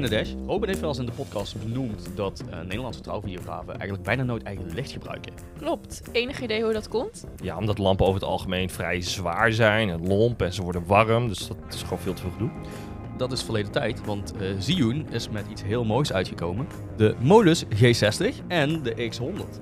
Nadesh, Robin heeft wel eens in de podcast benoemd dat eh, Nederlandse trouwvideografen eigenlijk bijna nooit eigen licht gebruiken. Klopt. Enig idee hoe dat komt? Ja, omdat lampen over het algemeen vrij zwaar zijn en lomp en ze worden warm. Dus dat is gewoon veel te veel gedoe. Dat is verleden tijd, want eh Zhiyun is met iets heel moois uitgekomen. De Molus G60 en de X100.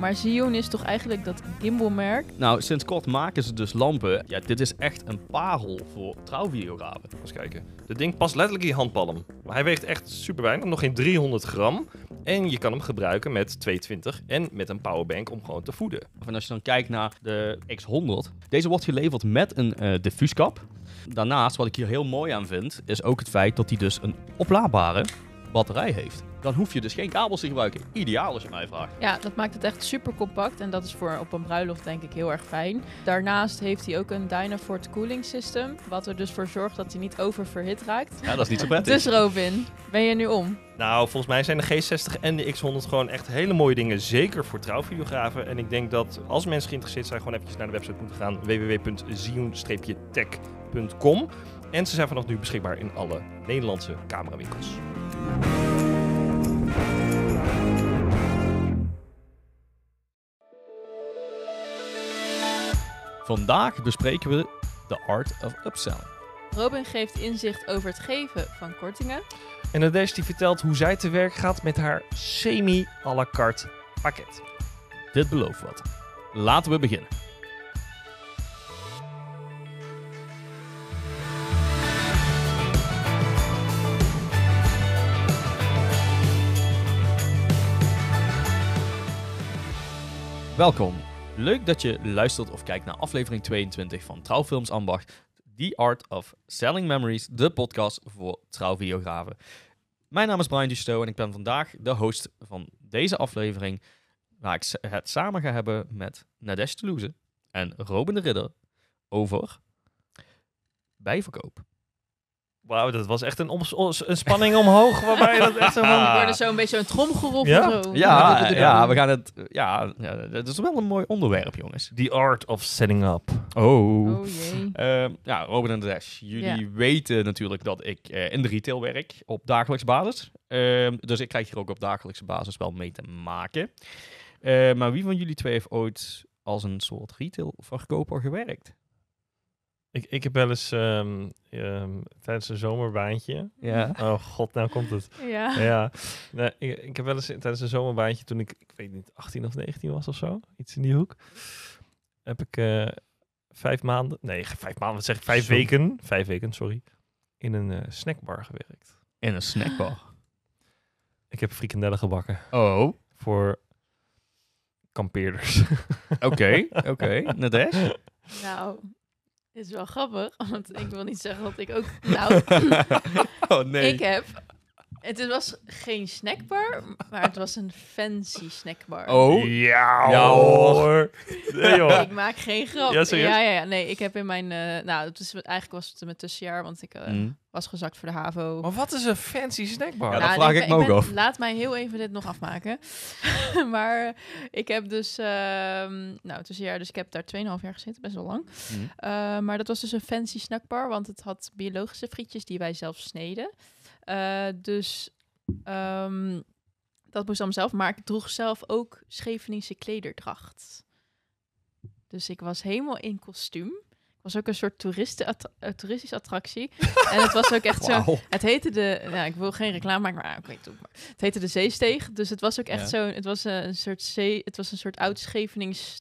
Maar Xeon is toch eigenlijk dat gimbalmerk? Nou, sinds kort maken ze dus lampen. Ja, dit is echt een parel voor trouwvideografen. Eens kijken. Dit ding past letterlijk in je handpalm. Maar hij weegt echt super weinig, nog geen 300 gram. En je kan hem gebruiken met 220 en met een powerbank om gewoon te voeden. En als je dan kijkt naar de X100, deze wordt geleverd met een eh diffuuskap. Daarnaast, wat ik hier heel mooi aan vind, is ook het feit dat hij dus een oplaadbare batterij heeft. Dan hoef je dus geen kabels te gebruiken. Ideaal als je mij vraagt. Ja, dat maakt het echt super compact en dat is voor op een bruiloft denk ik heel erg fijn. Daarnaast heeft hij ook een Dynafort cooling system, wat er dus voor zorgt dat hij niet oververhit raakt. Ja, dat is niet zo prettig. Dus Robin, ben je nu om? Nou, volgens mij zijn de G60 en de X100 gewoon echt hele mooie dingen. Zeker voor trouwvideografen. En ik denk dat als mensen geïnteresseerd zijn, gewoon eventjes naar de website moeten gaan. www.zion-tech.com En ze zijn vanaf nu beschikbaar in alle Nederlandse camerawinkels. Vandaag bespreken we The Art of Upselling. Robin geeft inzicht over het geven van kortingen. En Nadesh die vertelt hoe zij te werk gaat met haar semi à la carte pakket. Dit belooft wat. Laten we beginnen. Welkom. Leuk dat je luistert of kijkt naar aflevering 22 van Trouwfilms Ambacht. The Art of Selling Memories, de podcast voor trouwvideografen. Mijn naam is Brian Dusto en ik ben vandaag de host van deze aflevering waar ik het samen ga hebben met Nadesh Toulouse en Robin de Ridder over bijverkoop. Wauw, dat was echt een, een spanning omhoog. Waarbij dat echt zo We van... worden zo een beetje een tromgeroffel. Ja? Zo. Ja, ja, we gaan het. Ja, ja, het is wel een mooi onderwerp, jongens. The art of setting up. Oh. Oh jee. Ehm, ja, Robin en Nadesh, jullie weten natuurlijk dat ik eh, in de retail werk op dagelijkse basis. Ehm, dus ik krijg hier ook op dagelijkse basis wel mee te maken. Eh, maar wie van jullie twee heeft ooit als een soort retailverkoper gewerkt? Ik, ik heb wel eens ehm, ehm, tijdens een zomerbaantje... Ja. Oh god, nou komt het. Ja. Ja, nee, ik, ik heb wel eens tijdens een zomerbaantje toen ik, ik weet niet, 18 of 19 was of zo, iets in die hoek, heb ik eh, vijf maanden, nee, vijf maanden, wat zeg ik, vijf Zo. weken, vijf weken, sorry, in een eh, snackbar gewerkt. In een snackbar. Ik heb frikandellen gebakken Oh, voor kampeerders. oké, oké. Nadesh? Nou, het is wel grappig, want ik wil niet zeggen dat ik ook... Nou, oh nee. ik heb... Het was geen snackbar, maar het was een fancy snackbar. Oh, ja, Ja, hoor. Nee, joh. Ik maak geen grap. Ja, serieus? ja, ja, ja. Nee, ik heb in mijn... eh, nou, het is, eigenlijk was het mijn tussenjaar, want ik eh, Mm. was gezakt voor de HAVO. Maar wat is een fancy snackbar? Ja, dat Nou, vraag nee, ik me ook af. Laat mij heel even dit nog afmaken. maar ik heb dus, ehm nou, tussenjaar, dus ik heb daar 2,5 jaar gezeten, best wel lang. Mm. Uh, maar dat was dus een fancy snackbar, want het had biologische frietjes die wij zelf sneden. Uh, dus ehm, dat moest allemaal zelf, maar ik droeg zelf ook Scheveningse klederdracht. Dus ik was helemaal in kostuum. Ik was ook een soort toeristen uh, toeristische attractie. en het was ook echt zo... Het heette de... Nou, ik wil geen reclame maken, maar ah, oké, doe maar. Het heette de Zeesteeg. Dus het was ook echt Ja. zo... Het was eh, een soort zee... Het was een soort oud Schevenings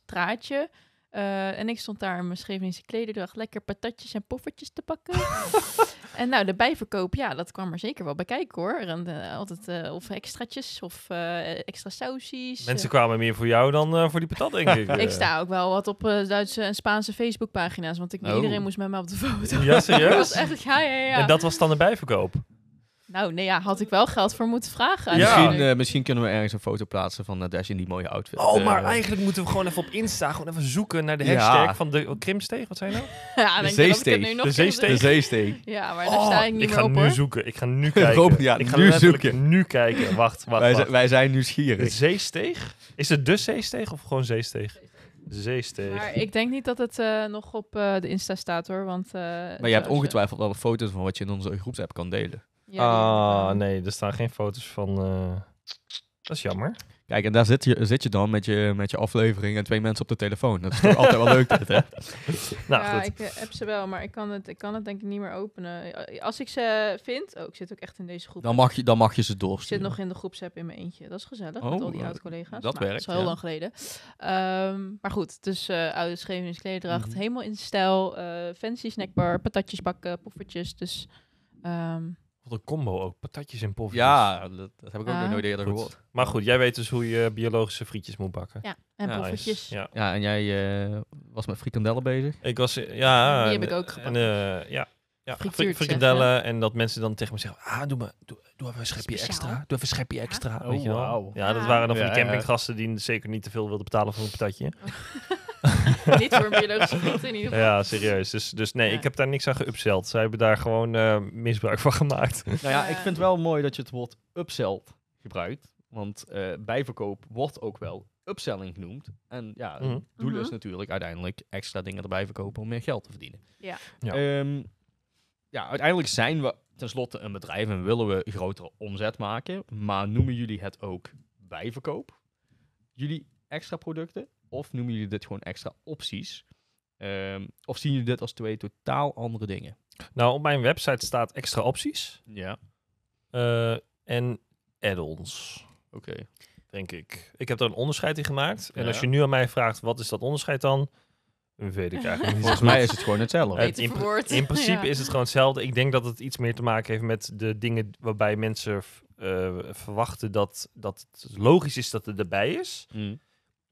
Eh, en ik stond daar in mijn Scheveningse klederdracht lekker patatjes en poffertjes te pakken. en nou, de bijverkoop, ja, dat kwam er zeker wel bij kijken hoor. En eh, altijd eh, of extraatjes of extra sausies. Mensen kwamen meer voor jou dan voor die patat, denk ik. Ik sta ook wel wat op Duitse en Spaanse Facebookpagina's, want ik, Oh. iedereen moest met me op de foto. Ja, dat serieus? was echt, ja, ja, ja. En dat was dan de bijverkoop? Nou, nee, ja, had ik wel geld voor moeten vragen. Ja. Misschien, eh, misschien kunnen we ergens een foto plaatsen van Nadesh in die mooie outfit. Oh, maar Eh, eigenlijk moeten we gewoon even op Insta gewoon even zoeken naar de Ja. hashtag van de Krimsteeg. Wat zijn nou? ja, de denk je dat ik het zeesteeg. nu nog De zeesteeg. De zeesteeg. Ja, maar daar sta ik niet ik meer ga op nu hoor. zoeken. Ik ga nu kijken. Ja, ik ga nu zoeken. nu kijken. Wacht, wacht, Wij, wacht. wij zijn De nieuwsgierig. zeesteeg? Is het de zeesteeg of gewoon zeesteeg? Zeesteeg. Maar ik denk niet dat het eh, nog op eh, de Insta staat hoor, want... eh, Maar je hebt ongetwijfeld wel foto's van wat je in onze groepsapp kan delen. Ah, nee, er staan geen foto's van. eh, Dat is jammer. Kijk, en daar zit je, zit je dan met je, met je aflevering en twee mensen op de telefoon. Dat is toch altijd wel leuk dit, hè? Nou, ja, goed. ik eh, heb ze wel, maar ik kan, het, ik kan het denk ik niet meer openen. Als ik ze vind... Oh, ik zit ook echt in deze groep. Dan mag je, dan mag je ze Ik zit doorsturen. nog in de groepsapp in mijn eentje. Dat is gezellig, met Oh, al die eh, oud-collega's. dat Maar werkt, is al heel ja. lang geleden. Ehm, maar goed, dus eh oude scheveningsklederdracht. Mhm. Helemaal in stijl. eh, fancy snackbar, patatjes bakken, poffertjes. Dus ehm, Wat een combo ook. Patatjes en poffertjes. Ja, dat, dat heb ik ook nog nooit eerder Goed. gehoord. Maar goed, jij weet dus hoe je biologische frietjes moet bakken. ja, en Ja, poffertjes. Ja. Ja, en jij eh, was met frikandellen bezig? Ik was, eh, ja. Die heb en- ik ook En, gebakken. eh, ja. Ja, fri- frikandellen en dat mensen dan tegen me zeggen, ah, doe, maar, doe, doe even een schepje Speciaal. extra. Doe even een schepje extra. Oh, weet je wel. wauw. Ja, dat Ja. waren dan van Ja, die ja. campinggasten die zeker niet te veel wilden betalen voor een patatje. niet voor een biologische vriend in ieder geval. Ja, serieus. Dus, dus nee, Ja. ik heb daar niks aan geupseld. Zij hebben daar gewoon eh, misbruik van gemaakt. Nou ja, ik vind het wel mooi dat je het woord upsell gebruikt. Want eh, bijverkoop wordt ook wel upselling genoemd. En ja, Mhm. het doel is Mhm. natuurlijk uiteindelijk extra dingen erbij verkopen om meer geld te verdienen. Ja. Ja. Ehm, ja, uiteindelijk zijn we tenslotte een bedrijf en willen we grotere omzet maken. Maar noemen jullie het ook bijverkoop? Jullie extra producten? Of noemen jullie dit gewoon extra opties? Ehm, of zien jullie dit als twee totaal andere dingen? Nou, op mijn website staat extra opties Ja, eh, en add-ons, oké. denk ik. Ik heb er een onderscheid in gemaakt. En als je nu aan mij vraagt, wat is dat onderscheid dan? Weet ik eigenlijk niet. Volgens mij is het gewoon hetzelfde. Het- in, principe Ja. is het gewoon hetzelfde. Ik denk dat het iets meer te maken heeft met de dingen waarbij mensen eh, verwachten dat, dat het logisch is dat het erbij is. Mm.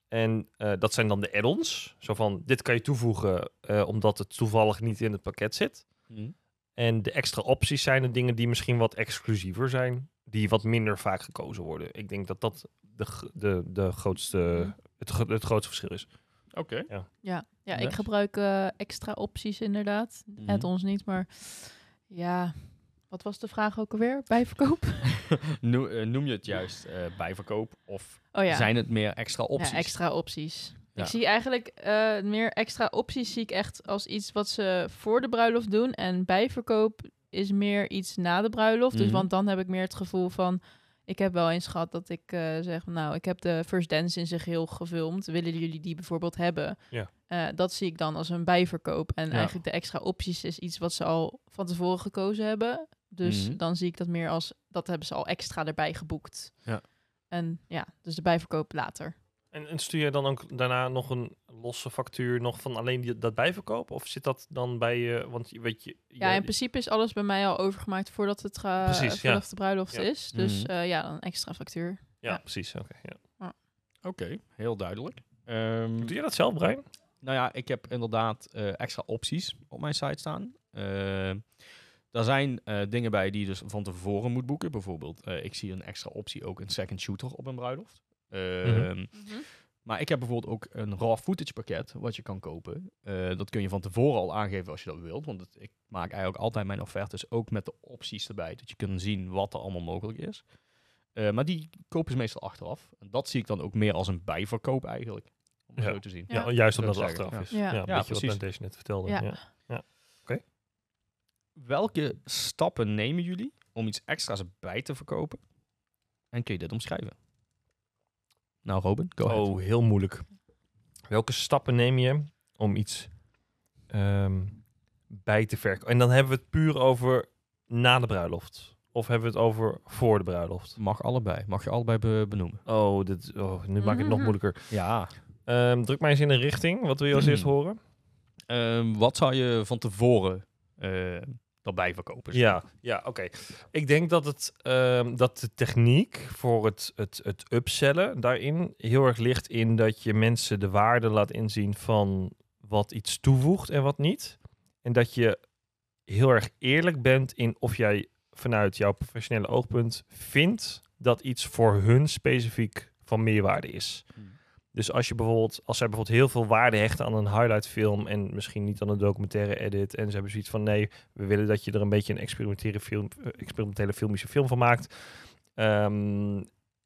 En eh, dat zijn dan de add-ons. Zo van, dit kan je toevoegen eh, omdat het toevallig niet in het pakket zit. Mm. En de extra opties zijn de dingen die misschien wat exclusiever zijn. Die wat minder vaak gekozen worden. Ik denk dat dat de, de, de grootste, Mhm. het, gro- het grootste verschil is. Oké. Ja, ja Yes. ik gebruik eh, extra opties inderdaad. Mhm. Het ons niet, maar ja. Wat was de vraag ook alweer? Bijverkoop? Noem, eh, noem je het juist eh, bijverkoop of Oh ja. zijn het meer extra opties? Ja, extra opties. Ja. Ik zie eigenlijk eh, meer extra opties zie ik echt als iets wat ze voor de bruiloft doen. En bijverkoop is meer iets na de bruiloft. Dus Mhm. want dan heb ik meer het gevoel van... Ik heb wel eens gehad dat ik zeg... Nou, ik heb de First Dance in zijn geheel gefilmd. Willen jullie die bijvoorbeeld hebben? Ja. Dat zie ik dan als een bijverkoop. En eigenlijk de extra opties is iets wat ze al van tevoren gekozen hebben. Dus Mhm. dan zie ik dat meer als... Dat hebben ze al extra erbij geboekt. Ja. En ja, dus de bijverkoop later. En, en stuur je dan ook daarna nog een losse factuur nog van alleen die, dat bijverkoop? Of zit dat dan bij je, want je weet je... Ja, jij- in principe is alles bij mij al overgemaakt voordat het ga, Precies, voordat ja. de bruiloft Ja. is. Dus Mhm. eh, ja, een extra factuur. ja, ja. precies. Oké. ja. Oké, heel duidelijk. Ehm, Doe je dat zelf, Brian? nou ja, ik heb inderdaad eh, extra opties op mijn site staan. Daar zijn eh, dingen bij die je dus van tevoren moet boeken. Bijvoorbeeld, eh, ik zie een extra optie ook een second shooter op een bruiloft. Ehm, Maar ik heb bijvoorbeeld ook een raw footage pakket wat je kan kopen. Eh, dat kun je van tevoren al aangeven als je dat wilt. Want het, ik maak eigenlijk altijd mijn offertes ook met de opties erbij. Dat je kunt zien wat er allemaal mogelijk is. Eh, maar die kopen ze meestal achteraf. En dat zie ik dan ook meer als een bijverkoop eigenlijk. Om het Ja. zo te zien. Ja, Ja. juist omdat het achteraf ja. is. Ja. Ja, Ja, beetje wat precies. net deze net vertelde. Ja. Welke stappen nemen jullie om iets extra's bij te verkopen? En kun je dit omschrijven? Nou, Robin, go ahead. Oh, heel moeilijk. Welke stappen neem je om iets ehm, bij te verkopen? En dan hebben we het puur over na de bruiloft. Of hebben we het over voor de bruiloft? Mag allebei. Mag je allebei be- benoemen. Oh, dit, oh nu maak ik het nog Mhm. moeilijker. Ja. Ehm, druk mij eens in een richting. Wat wil je als eerst horen? Ehm, wat zou je van tevoren verkopen? Ja, ja oké. Ik denk dat, het, ehm, dat de techniek voor het, het, het upsellen daarin heel erg ligt in dat je mensen de waarde laat inzien van wat iets toevoegt en wat niet. En dat je heel erg eerlijk bent in of jij vanuit jouw professionele oogpunt vindt dat iets voor hun specifiek van meerwaarde is. Hmm. Dus als je bijvoorbeeld, als zij bijvoorbeeld heel veel waarde hechten aan een highlight film en misschien niet aan een documentaire edit en ze hebben zoiets van nee, we willen dat je er een beetje een experimentele, film, eh, experimentele filmische film van maakt, ehm,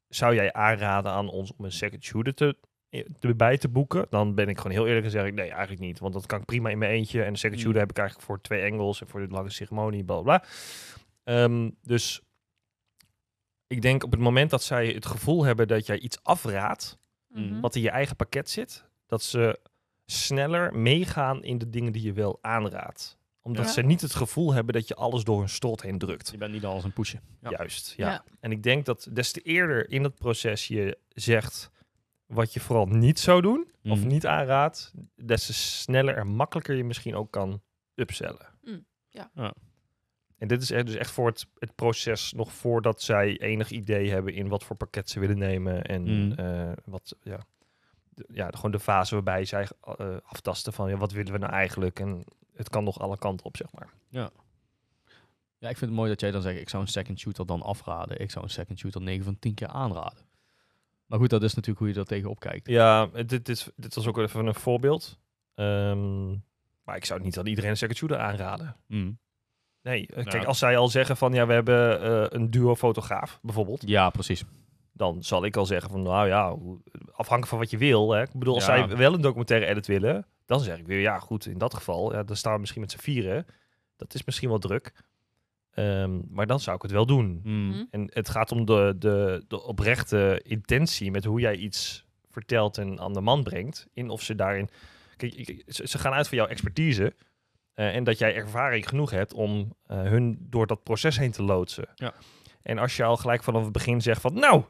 zou jij aanraden aan ons om een second shooter te, eh, erbij te boeken? Dan ben ik gewoon heel eerlijk en zeg ik nee, eigenlijk niet, want dat kan ik prima in mijn eentje en een second Mm. shooter heb ik eigenlijk voor twee angles en voor de lange ceremonie, bla bla. bla. Ehm, dus ik denk op het moment dat zij het gevoel hebben dat jij iets afraadt, Mhm. wat in je eigen pakket zit, dat ze sneller meegaan in de dingen die je wel aanraadt. Omdat Ja. ze niet het gevoel hebben dat je alles door hun strot heen drukt. Je bent niet alles een pushen. Ja. Juist, ja. Ja. En ik denk dat des te eerder in het proces je zegt wat je vooral niet zou doen, of Mhm. niet aanraadt, des te sneller en makkelijker je misschien ook kan upsellen. Mm, ja. Ja. En dit is echt, dus echt voor het, het proces nog voordat zij enig idee hebben in wat voor pakket ze willen nemen en Mhm. eh, wat, ja, de, ja, gewoon de fase waarbij zij eh, aftasten van ja, wat willen we nou eigenlijk en het kan nog alle kanten op, zeg maar. Ja, ik vind het mooi dat jij dan zegt, ik zou een second shooter dan afraden. Ik zou een second shooter 9 van 10 keer aanraden. Maar goed, dat is natuurlijk hoe je er tegenop kijkt. Ja, dit, is, dit was ook even een voorbeeld. Ehm, maar ik zou niet aan iedereen een second shooter aanraden. Mm. Nee, eh, kijk, Ja. als zij al zeggen van ja, we hebben eh, een duo fotograaf bijvoorbeeld, Ja, precies. dan zal ik al zeggen van nou ja, afhankelijk van wat je wil. Hè. Ik bedoel, als Ja. zij wel een documentaire edit willen, dan zeg ik weer ja, goed, in dat geval, ja, dan staan we misschien met z'n vieren. Dat is misschien wel druk. Ehm, maar dan zou ik het wel doen. Mm. Mhm. En het gaat om de, de, de oprechte intentie met hoe jij iets vertelt en aan de man brengt. In of ze daarin. Kijk, ze gaan uit van jouw expertise. Eh, en dat jij ervaring genoeg hebt om eh, hun door dat proces heen te loodsen. Ja. En als je al gelijk vanaf het begin zegt van. Nou,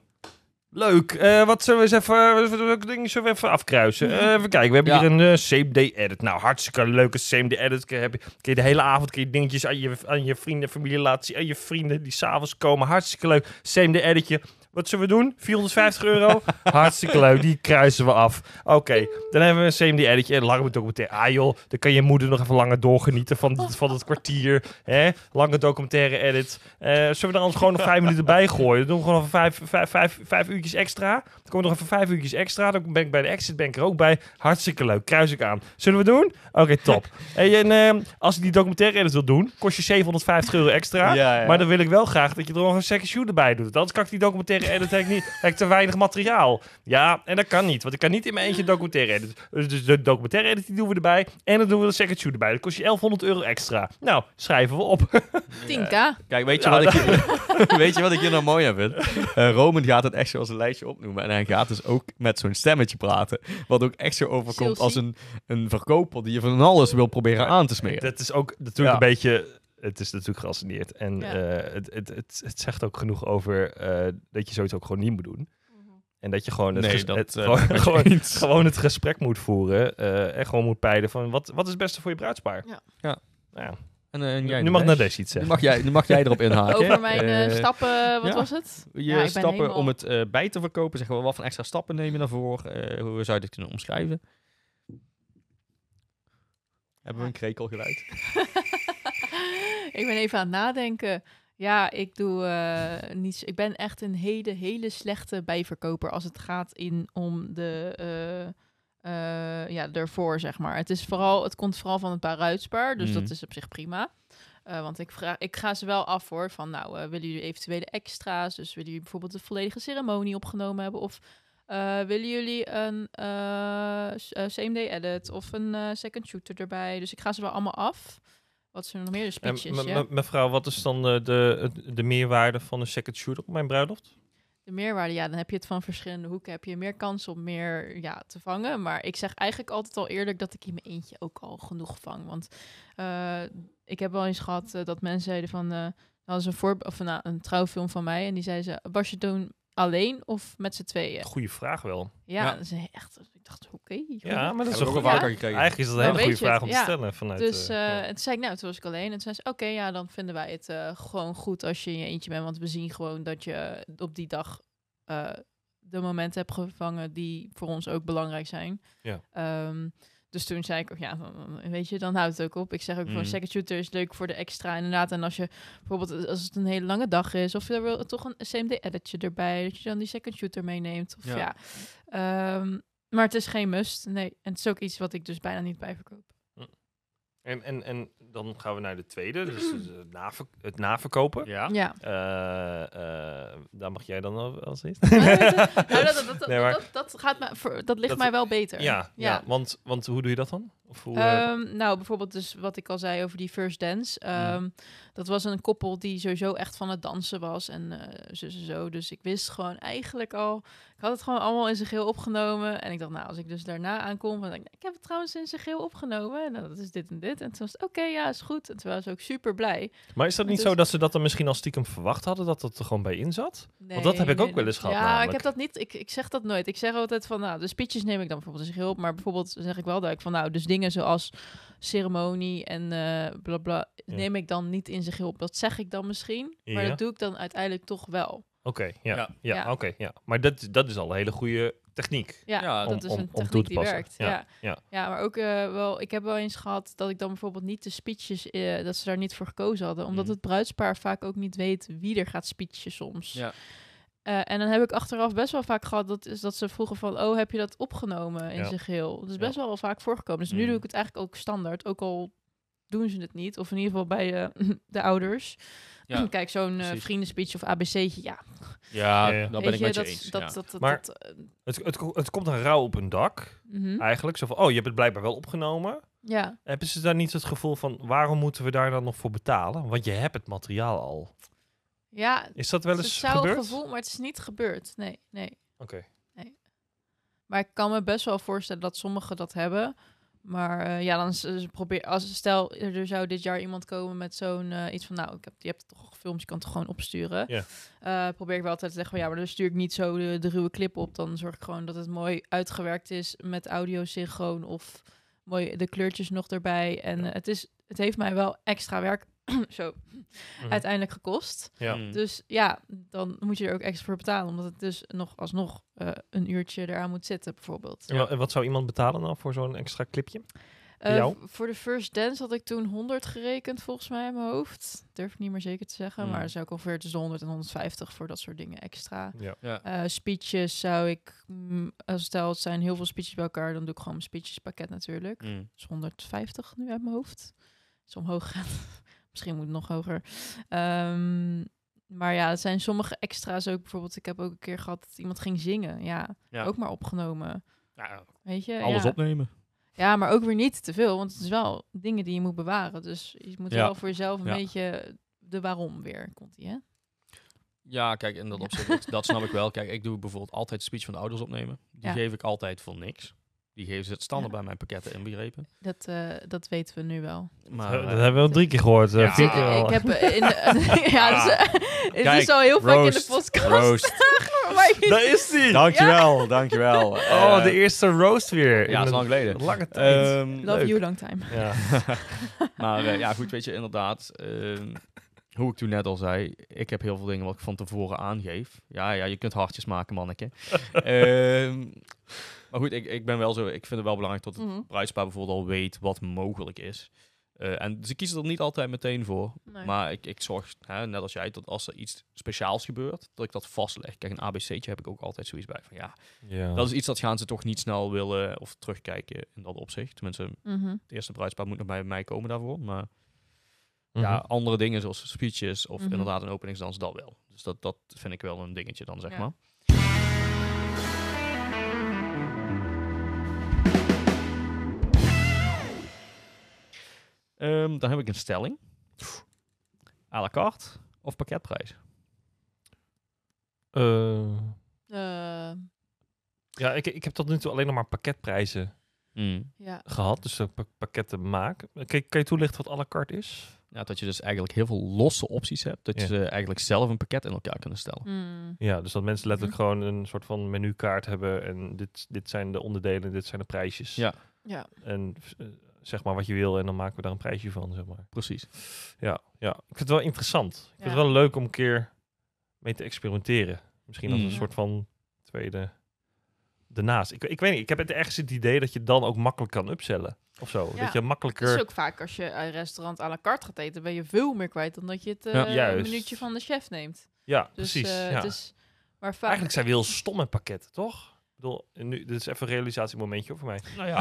leuk. eh, wat zullen we eens even. Welke dingen zullen we even afkruisen? Even kijken. We hebben Ja. hier een same day edit. Nou, hartstikke leuke same day edit. Kun je, kun de hele avond kun je dingetjes aan je, aan je vrienden, familie laten zien. En je vrienden die s'avonds komen. Hartstikke leuk. Same day editje. Wat zullen we doen? 450 euro? Hartstikke leuk. Die kruisen we af. Oké, dan hebben we een same day editje. En lange documentaire. Ah joh, dan kan je moeder nog even langer doorgenieten van, van het kwartier. Hè? Lange documentaire edit. Eh, zullen we er anders gewoon nog vijf minuten bij gooien? Dan doen we gewoon nog vijf, vijf, vijf, vijf uurtjes extra. Dan komen we nog even vijf uurtjes extra. Dan ben ik bij de exit ben ik er ook bij. Hartstikke leuk. Kruis ik aan. Zullen we doen? Oké, top. Hey, en ehm, als ik die documentaire edit wil doen, kost je 750 euro extra. Ja, ja. Maar dan wil ik wel graag dat je er nog een second shooter bij doet. Anders kan ik die documentaire editen. Heb ik, niet, heb ik te weinig materiaal. Ja, en dat kan niet. Want ik kan niet in mijn eentje documentaire editen. Dus dus de documentaire edit die doen we erbij. En dan doen we de second shooter bij. Dat kost je 1100 euro extra. Nou, schrijven we op. 10k. Kijk, weet je, Ja, wat ik hier, weet je wat ik hier nou mooi aan vind? Eh, Roman gaat het echt zo als een lijstje opnoemen. En hij gaat dus ook met zo'n stemmetje praten. Wat ook echt zo overkomt als een, een verkoper die je van alles wil proberen aan te smeren. Dat is ook natuurlijk Ja. een beetje... Het is natuurlijk geassigneerd. En Ja. eh, het, het, het, het zegt ook genoeg over eh, dat je zoiets ook gewoon niet moet doen. En dat je gewoon het, Nee, ges- dat, het, eh, gewoon, gewoon, het gesprek moet voeren. eh, en gewoon moet peilen van wat, wat is het beste voor je bruidspaar. Ja. Ja. Nou ja. En, en jij nu mag Nadesh? Iets Nu zeggen. mag jij, nu mag jij erop inhaken. Over mijn stappen, wat ja. was het? Je Ja, stappen helemaal- om het eh, bij te verkopen. Zeg maar, wat voor extra stappen neem je daarvoor? Eh, hoe zou je dit kunnen omschrijven? Hebben we een krekelgeluid? ik ben even aan het nadenken. Ja, ik doe eh, niets. Ik ben echt een hele, hele slechte bijverkoper als het gaat in om de. eh, ja, ervoor, zeg maar. Het, is vooral, het komt vooral van het bruidspaar, dus Mhm. dat is op zich prima. Want ik, vraag, ik ga ze wel af hoor, van nou, willen jullie eventuele extra's? Dus willen jullie bijvoorbeeld de volledige ceremonie opgenomen hebben? Of willen jullie een same day edit of een second shooter erbij? Dus ik ga ze wel allemaal af. Wat zijn er nog meer? De speeches, ja. mevrouw, wat is dan de, de, de meerwaarde van een second shooter op mijn bruiloft? De meerwaarde, ja, dan heb je het van verschillende hoeken. Heb je meer kans om meer ja, te vangen. Maar ik zeg eigenlijk altijd al eerlijk dat ik in mijn eentje ook al genoeg vang. Want eh, ik heb wel eens gehad eh, dat mensen zeiden van... eh dat was een, voor, of nou, een trouwfilm van mij. En die zeiden ze, was je toen alleen of met z'n tweeën? Goeie vraag wel. Ja, Ja. dat is echt... Ik dacht, oké. Ja, maar dat is een vaker gekregen. Eigenlijk is dat een hele goede vraag het, om te stellen. Vanuit, Dus ja. en toen zei ik, nou, toen was ik alleen. En toen zei ze, oké, ja, dan vinden wij het eh, gewoon goed als je in je eentje bent. Want we zien gewoon dat je op die dag eh, de momenten hebt gevangen die voor ons ook belangrijk zijn. Ja. Ehm, dus toen zei ik, ook, ja, weet je, dan houdt het ook op. Ik zeg ook, voor Mm. second shooter is leuk voor de extra. Inderdaad, en als je bijvoorbeeld, als het een hele lange dag is, of er wil toch een CMD editje erbij, dat je dan die second shooter meeneemt. Of Ja. ja. Ehm, maar het is geen must, nee. En het is ook iets wat ik dus bijna niet bijverkoop. En, en, en dan gaan we naar de tweede, dus het, naver- het naverkopen. Ja. Ja. Eh, eh, daar mag jij dan al- als eerst. Nou, dat, dat, dat, Nee, maar- dat, dat gaat me, voor, dat ligt Dat- mij wel beter. Ja, ja. ja. want, want hoe doe je dat dan? Of hoe, eh, Ehm, nou, bijvoorbeeld dus wat ik al zei over die first dance. Ehm, Dat was een koppel die sowieso echt van het dansen was en eh zo, zo, zo. Dus ik wist gewoon eigenlijk al... Ik had het gewoon allemaal in zijn geheel opgenomen. En ik dacht, nou, als ik dus daarna aankom... Dan denk ik, ik heb het trouwens in zijn geheel opgenomen. En dat is dit en dit. En toen was het, oké, ja, is goed. En toen was ze ook super blij. maar is dat niet dus- zo dat ze dat dan misschien al stiekem verwacht hadden, dat het er gewoon bij in zat? Want dat heb ik ook wel eens gehad Ja, namelijk. ik heb dat niet. Ik, ik zeg dat nooit. Ik zeg altijd van, nou, de speeches neem ik dan bijvoorbeeld in zijn geheel op. Maar bijvoorbeeld zeg ik wel dat ik van, nou, dus dingen zoals ceremonie en eh bla bla, Ja. neem ik dan niet in zich op. Dat zeg ik dan misschien, maar Ja. dat doe ik dan uiteindelijk toch wel. Oké, ja. Ja. Ja, Ja. oké, ja. Maar dat, dat is al een hele goede techniek. Ja, Ja, dat om- is om- een om toe techniek te die passen. werkt. Ja, Ja, ja. ja. maar ook eh, wel, ik heb wel eens gehad dat ik dan bijvoorbeeld niet de speeches, eh, dat ze daar niet voor gekozen hadden, omdat Mhm. het bruidspaar vaak ook niet weet wie er gaat speechen soms. Ja. Eh, en dan heb ik achteraf best wel vaak gehad dat, is dat ze vroegen van, oh, heb je dat opgenomen in Ja. zijn geheel? Dat is Ja. best wel vaak voorgekomen. Dus nu Mm. doe ik het eigenlijk ook standaard, ook al doen ze het niet. Of in ieder geval bij eh, de ouders. Ja, Kijk, zo'n precies. vriendenspeech of ABC'tje, ja. Ja, Ja, ben ik met je dat, eens. dat, ja. dat, dat, Maar- Het, het, het komt een rouw op een dak, mhm. eigenlijk. Zo van, oh, je hebt het blijkbaar wel opgenomen. Ja, Hebben ze daar niet het gevoel van, waarom moeten we daar dan nog voor betalen? Want je hebt het materiaal al. Ja Is dat wel het eens zou gebeurd? een gevoel, maar het is niet gebeurd. Nee, nee. Oké. Maar ik kan me best wel voorstellen dat sommigen dat hebben. Maar eh, ja, dan probeer als stel er zou dit jaar iemand komen met zo'n eh, iets van nou, ik heb je hebt het toch gefilmd, je kan het gewoon opsturen. Ja. Eh, probeer ik wel altijd te zeggen van ja, maar dan stuur ik niet zo de, de ruwe clip op. Dan zorg ik gewoon dat het mooi uitgewerkt is met audio synchroon of mooi de kleurtjes nog erbij. En Ja. het is het heeft mij wel extra werk zo Mhm. uiteindelijk gekost. Ja. Mm. Dus ja, dan moet je er ook extra voor betalen, omdat het dus nog alsnog eh, een uurtje eraan moet zitten, bijvoorbeeld. En wa- en wat zou iemand betalen dan voor zo'n extra clipje? Eh, voor de first dance had ik toen 100 gerekend, volgens mij in mijn hoofd. Durf ik niet meer zeker te zeggen, Hmm. maar zou ik ongeveer tussen de 100 en 150 voor dat soort dingen extra. Ja. Ja. Eh, speeches zou ik, mm, als stel het zijn heel veel speeches bij elkaar, dan doe ik gewoon mijn speeches pakket natuurlijk. Mm. is 150 nu uit mijn hoofd. Is omhoog gegaan. Misschien moet het nog hoger. Ehm, maar ja, het zijn sommige extra's ook. Bijvoorbeeld, ik heb ook een keer gehad dat iemand ging zingen. Ja, Ja. ook maar opgenomen. Ja, Weet je? alles ja. opnemen. Ja, maar ook weer niet te veel. Want het is wel dingen die je moet bewaren. Dus je moet Ja. wel voor jezelf een Ja. beetje de waarom weer. Komt die, hè? Ja, kijk, in dat opzicht, dat, dat snap ik wel. Kijk, ik doe bijvoorbeeld altijd de speech van de ouders opnemen. Die Ja. geef ik altijd voor niks. Die geven ze het standaard Ja. bij mijn pakketten inbegrepen. Dat, eh, dat weten we nu wel. Maar, dat eh, hebben we al drie keer gehoord. eh, Ja. keer al. ik heb in de, ja, dus, het Kijk, is al heel vaak in de podcast. roast. Daar is die! dankjewel, dankjewel. Oh, de eerste roast weer. Ja, dat is een lang geleden. Lange tijd. Ehm, Love leuk. you long time. ja. maar ja, goed, weet je, inderdaad. Hoe ik toen net al zei, ik heb heel veel dingen wat ik van tevoren aangeef. Ja, ja, je kunt hartjes maken, manneke. Ehm, maar goed, ik, ik ben wel zo, ik vind het wel belangrijk dat het Mhm. bruidspaar bijvoorbeeld al weet wat mogelijk is. Eh, en ze kiezen er niet altijd meteen voor. Nee. Maar ik, ik zorg, hè, net als jij, dat als er iets speciaals gebeurt, dat ik dat vastleg. Kijk, een ABC'tje heb ik ook altijd zoiets bij. Van ja, ja. dat is iets dat gaan ze toch niet snel willen of terugkijken in dat opzicht. Tenminste, Mhm. het eerste bruidspaar moet nog bij mij komen daarvoor. Maar Mhm. ja, andere dingen zoals speeches of Mhm. inderdaad een openingsdans, dat wel. Dus dat, dat vind ik wel een dingetje dan, zeg Ja. maar. Ehm, dan heb ik een stelling. À la carte of pakketprijs? Eh, Eh, ja, ik, ik heb tot nu toe alleen nog maar pakketprijzen Hmm. ja. gehad. Dus ik pakketten maak. Kan, kan je toelichten wat à la carte is? Ja, dat je dus eigenlijk heel veel losse opties hebt. Dat Ja. je ze eigenlijk zelf een pakket in elkaar kunnen stellen. Mm. Ja, dus dat mensen letterlijk gewoon een soort van menukaart hebben. En dit, dit zijn de onderdelen, dit zijn de prijsjes. Ja. Ja. En eh, zeg maar wat je wil en dan maken we daar een prijsje van, zeg maar. Precies. Ja, ja. ik vind het wel interessant. Ik vind het wel leuk om een keer mee te experimenteren. Misschien als Mm. een Ja. soort van tweede daarnaast. Ik, ik weet niet, ik heb het ergens het idee dat je dan ook makkelijk kan upsellen. Of zo. Ja. Dat je Het makkelijker... is ook vaak als je een restaurant à la carte gaat eten, ben je veel meer kwijt dan dat je het eh, Ja. Minuutje van de chef neemt. Ja, Dus, precies. eh, ja. het is, maar vaak... Eigenlijk zijn we heel stom met pakketten, toch? Ik bedoel, en nu, dit is even een realisatiemomentje voor mij. Nou ja.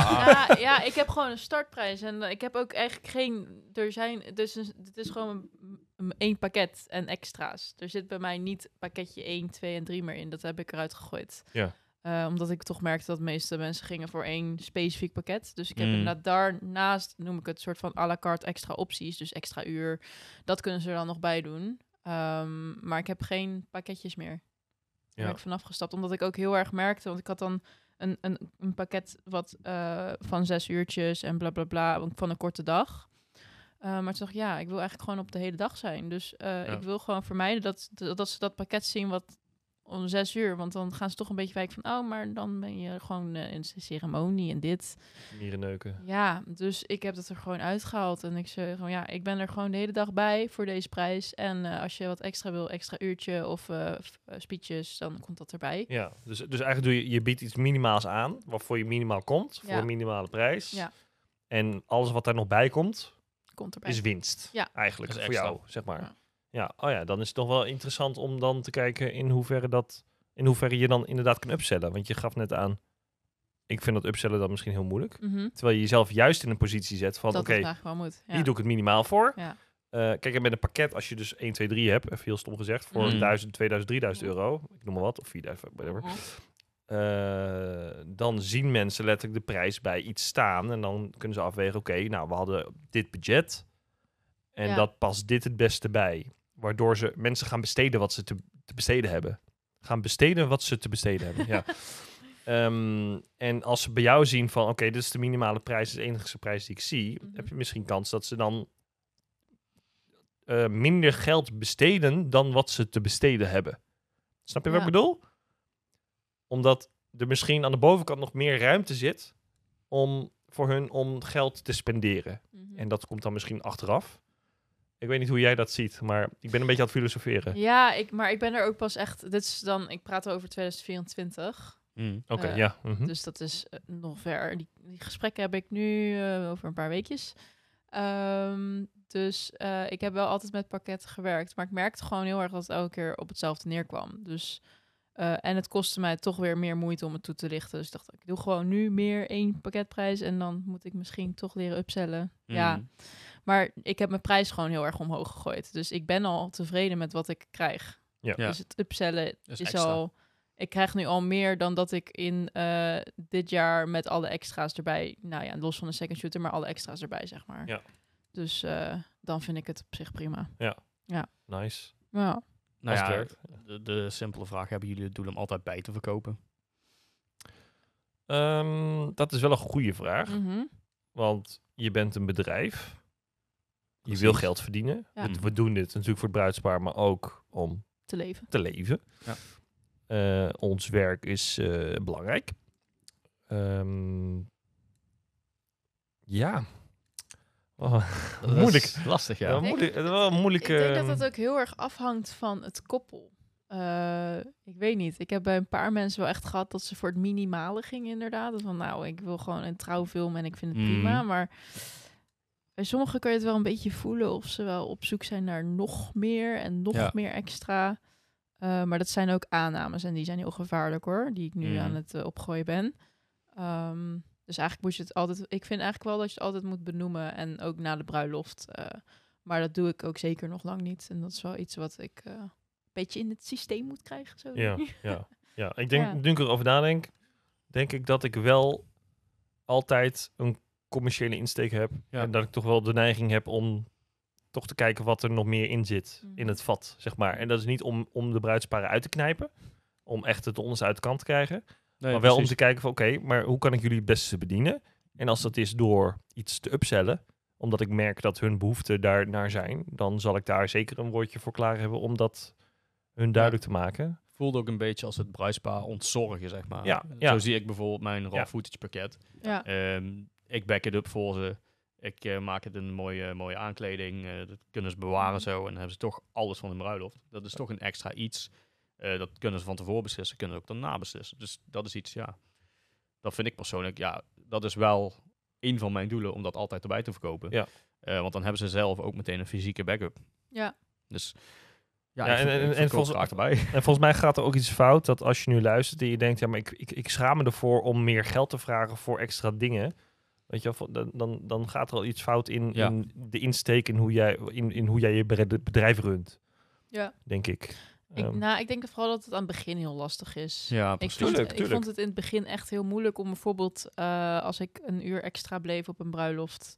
ja, ja, ik heb gewoon een startprijs en eh, ik heb ook eigenlijk geen. Er zijn dus een, het is gewoon een, een- één pakket en extra's. Er zit bij mij niet pakketje 1, 2 en 3 meer in. Dat heb ik eruit gegooid. Ja. Eh, omdat ik toch merkte dat de meeste mensen gingen voor één specifiek pakket. Dus ik heb Mm. inderdaad daarnaast, noem ik het, soort van à la carte extra opties. Dus extra uur. Dat kunnen ze er dan nog bij doen. Ehm, maar ik heb geen pakketjes meer. Daar Ja. ben ik vanaf gestapt. Omdat ik ook heel erg merkte, want ik had dan een, een, een pakket wat eh, van zes uurtjes en bla bla bla van een korte dag. Eh, maar toen dacht ik, ja, ik wil eigenlijk gewoon op de hele dag zijn. Dus ik wil gewoon vermijden dat, dat, dat ze dat pakket zien wat om zes uur. Want dan gaan ze toch een beetje wijken van, oh, maar dan ben je gewoon eh, in de ceremonie en dit. Mierenneuken. Ja, dus ik heb het er gewoon uitgehaald. En ik zei gewoon, ja, ik ben er gewoon de hele dag bij voor deze prijs. En eh, als je wat extra wil, extra uurtje of eh, eh, speeches, dan komt dat erbij. Ja, dus, dus eigenlijk doe je, je biedt iets minimaals aan, waarvoor je minimaal komt, voor Ja. een minimale prijs. Ja. En alles wat daar nog bij komt, Komt erbij. is winst. Ja. Eigenlijk, Dat is voor extra. jou, zeg maar. Ja. Ja. oh ja, dan is het nog wel interessant om dan te kijken in hoeverre dat, in hoeverre je dan inderdaad kan upsellen. Want je gaf net aan, ik vind dat upsellen dan misschien heel moeilijk. Mhm. Terwijl je jezelf juist in een positie zet van, Dat oké, moet. Ja. hier doe ik het minimaal voor. Ja. Eh, kijk, en met een pakket, als je dus 1, 2, 3 hebt, even heel stom gezegd, voor Mhm. 1000, 2000, 3000 euro, ik noem maar wat, of 4000, whatever. Mhm. Eh, dan zien mensen letterlijk de prijs bij iets staan. En dan kunnen ze afwegen, oké, nou, we hadden dit budget. En Ja. dat past dit het beste bij. Waardoor ze mensen gaan besteden wat ze te, te besteden hebben. Gaan besteden wat ze te besteden hebben, ja. Ehm, en als ze bij jou zien van, oké, dit is de minimale prijs, is de enige prijs die ik zie, Mhm. heb je misschien kans dat ze dan eh, minder geld besteden dan wat ze te besteden hebben. Snap je wat ik bedoel? Omdat er misschien aan de bovenkant nog meer ruimte zit om voor hun om geld te spenderen. Mhm. En dat komt dan misschien achteraf. Ik weet niet hoe jij dat ziet, maar ik ben een beetje aan het filosoferen. Ja, ik, maar ik ben er ook pas echt... Dit is dan... Ik praat over 2024. Mm. Oké, Eh, ja. mhm. Dus dat is eh, nog ver. Die, die gesprekken heb ik nu eh, over een paar weekjes. Ehm, dus eh, ik heb wel altijd met pakketten gewerkt. Maar ik merkte gewoon heel erg dat het elke keer op hetzelfde neerkwam. Dus, eh, en het kostte mij toch weer meer moeite om het toe te lichten. Dus ik dacht, ik doe gewoon nu meer één pakketprijs. En dan moet ik misschien toch leren upsellen. Ja, Mm. Maar ik heb mijn prijs gewoon heel erg omhoog gegooid. Dus ik ben al tevreden met wat ik krijg. Ja. Ja. Dus het upsellen is is, extra. al... Ik krijg nu al meer dan dat ik in eh, dit jaar met alle extra's erbij... Nou ja, los van de second shooter, maar alle extra's erbij, zeg maar. Ja. Dus eh, dan vind ik het op zich prima. Nice. Ja. Nou Als ja, het werkt. de, de simpele vraag, hebben jullie het doel om altijd bij te verkopen? Ehm, dat is wel een goede vraag. Mhm. Want je bent een bedrijf. Je wil geld verdienen. Ja. We, we doen dit natuurlijk voor het bruidspaar, maar ook om Te leven. te leven. Ja. Eh, ons werk is eh, belangrijk. Ehm, ja. Oh, Dat moeilijk. is lastig, ja. Ja, Ik- moeilijk. Wel een moeilijke. Ik denk dat dat ook heel erg afhangt van het koppel. Eh, ik weet niet. Ik heb bij een paar mensen wel echt gehad dat ze voor het minimale gingen, inderdaad. Van nou, ik wil gewoon een trouwfilm en ik vind het Mhm. prima. Maar bij sommigen kan je het wel een beetje voelen of ze wel op zoek zijn naar nog meer en nog Ja. meer extra. Eh, maar dat zijn ook aannames en die zijn heel gevaarlijk hoor, die ik nu Mhm. aan het eh, opgooien ben. Ehm, dus eigenlijk moet je het altijd. Ik vind eigenlijk wel dat je het altijd moet benoemen en ook na de bruiloft. eh, maar dat doe ik ook zeker nog lang niet. En dat is wel iets wat ik een beetje in het systeem moet krijgen. Zo. Ja, ja, ja. Ik denk, Ja. nu ik erover nadenk, denk ik dat ik wel altijd een commerciële insteek heb. Ja. En dat ik toch wel de neiging heb om toch te kijken wat er nog meer in zit in Mhm. het vat, zeg maar. En dat is niet om, om de bruidsparen uit te knijpen, om echt het onderste uit de kant te krijgen. Nee, maar wel om te kijken van oké, maar hoe kan ik jullie het beste bedienen? En als dat is door iets te upsellen, omdat ik merk dat hun behoeften daar naar zijn, dan zal ik daar zeker een woordje voor klaar hebben om dat hun duidelijk te maken. voelde ook een beetje als het bruispaar ontzorgen, zeg maar. Ja, ja. Zo zie ik bijvoorbeeld mijn raw Ja. footage pakket. Ja. Ehm, ik back het up voor ze. Ik eh, maak het een mooie, mooie aankleding. eh, dat kunnen ze bewaren Mhm. zo. En dan hebben ze toch alles van hun bruiloft. Dat is toch een extra iets. Eh, dat kunnen ze van tevoren beslissen. Kunnen ze ook daarna beslissen. Dus dat is iets, ja. Dat vind ik persoonlijk, ja. Dat is wel een van mijn doelen om dat altijd erbij te verkopen. Ja. Eh, want dan hebben ze zelf ook meteen een fysieke backup. Ja. Dus ja, Ja, ik en- en- ik en verkoop volgens-. En volgens mij gaat er ook iets fout dat als je nu luistert en je denkt, ja, maar ik, ik, ik schaam me ervoor om meer geld te vragen voor extra dingen. Weet je, wel, dan, dan, dan gaat er al iets fout in, Ja. in de insteek in hoe jij, in, in hoe jij je bedrijf runt, Ja. denk ik. Ik, Ehm, nou, ik denk vooral dat het aan het begin heel lastig is. Ja, Ik precies. vond, Tuurlijk, ik vond het in het begin echt heel moeilijk om bijvoorbeeld eh, als ik een uur extra bleef op een bruiloft,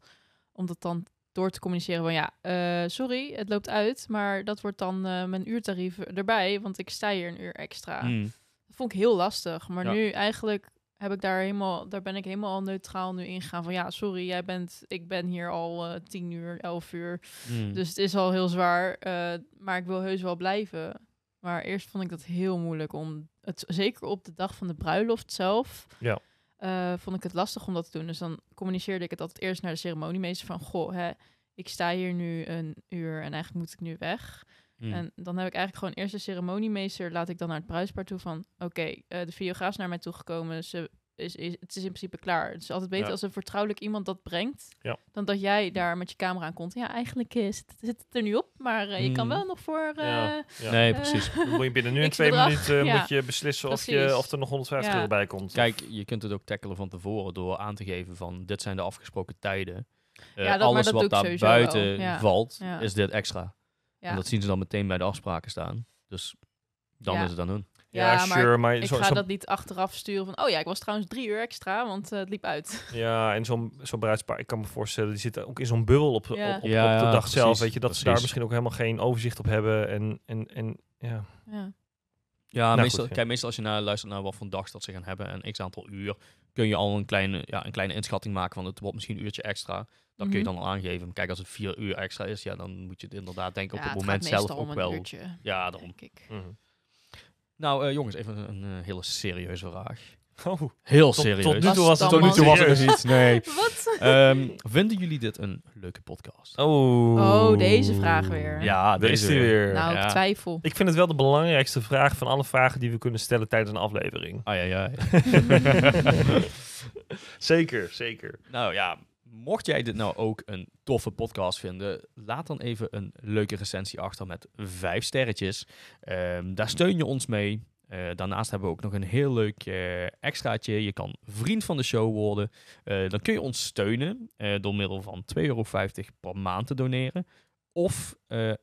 om dat dan door te communiceren van ja, eh, sorry, het loopt uit, maar dat wordt dan eh, mijn uurtarief erbij, want ik sta hier een uur extra. Mm. Dat vond ik heel lastig, maar Ja. nu eigenlijk heb ik daar helemaal, daar ben ik helemaal neutraal nu ingegaan van ja, sorry, jij bent, ik ben hier al eh, tien uur, elf uur, Mm. dus het is al heel zwaar, eh, maar ik wil heus wel blijven. Maar eerst vond ik dat heel moeilijk om het, zeker op de dag van de bruiloft zelf, Ja. eh, vond ik het lastig om dat te doen. Dus dan communiceerde ik het altijd eerst naar de ceremoniemeester van, goh, hè, ik sta hier nu een uur en eigenlijk moet ik nu weg. Mm. En dan heb ik eigenlijk gewoon eerst de ceremoniemeester, laat ik dan naar het bruidspaar toe van, oké, eh, de videograaf is naar mij toegekomen, ze is, is, het is in principe klaar. Het is altijd beter Ja. als een vertrouwelijk iemand dat brengt, Ja. dan dat jij daar met je camera aan komt. Ja, eigenlijk is het, zit het er nu op, maar eh, je kan Mm. wel nog voor... eh, Ja, ja. Nee, precies. Dan moet je binnen nu in twee bedrag. minuten Ja. moet je beslissen of, je, of er nog 150 Ja. euro bij komt. Kijk, je kunt het ook tackelen van tevoren door aan te geven van dit zijn de afgesproken tijden. Eh, Ja, dat- maar alles dat wat daar buiten valt, Ja. is dit extra. Ja. En dat zien ze dan meteen bij de afspraken staan. Dus dan Ja. is het aan hun. ja, sure, maar ik zo- ga zo- dat niet achteraf sturen van, oh ja, ik was trouwens drie uur extra, want eh, het liep uit. Ja, en zo'n zo'n bruidspaar, ik kan me voorstellen, die zitten ook in zo'n bubbel op, Ja. op, op, Ja, op de ja, dag precies, zelf. Weet je, dat ze daar misschien ook helemaal geen overzicht op hebben. En, en, en ja. Ja. Ja, Nou, meestal, goed, ja. Kijk, meestal als je naar, luistert naar wat voor dag dat ze gaan hebben en x aantal uur, kun je al een kleine, ja, een kleine inschatting maken van het wordt misschien een uurtje extra. Dan kun je Mhm. dan al aangeven. Kijk, als het vier uur extra is, ja, dan moet je het inderdaad denken Ja, op het het moment zelf ook een wel. uurtje, Ja, daarom. denk ik. Mhm. Nou, eh, jongens, even een, een, hele serieuze vraag. Oh, Heel tot, serieus. tot nu toe was het Tot nu toe was het serieus. niet. Nee. Wat? Ehm, vinden jullie dit een leuke podcast? Oh. Oh, deze vraag weer. Ja, deze weer. Nou, Ja. ik twijfel. Ik vind het wel de belangrijkste vraag van alle vragen die we kunnen stellen tijdens een aflevering. Ah, ja, ja. zeker, zeker. nou ja, mocht jij dit nou ook een toffe podcast vinden, laat dan even een leuke recensie achter met vijf sterretjes. Ehm, daar steun je ons mee. Eh, daarnaast hebben we ook nog een heel leuk eh, extraatje. Je kan vriend van de show worden. Eh, dan kun je ons steunen door middel van 2,50 euro per maand te doneren. Of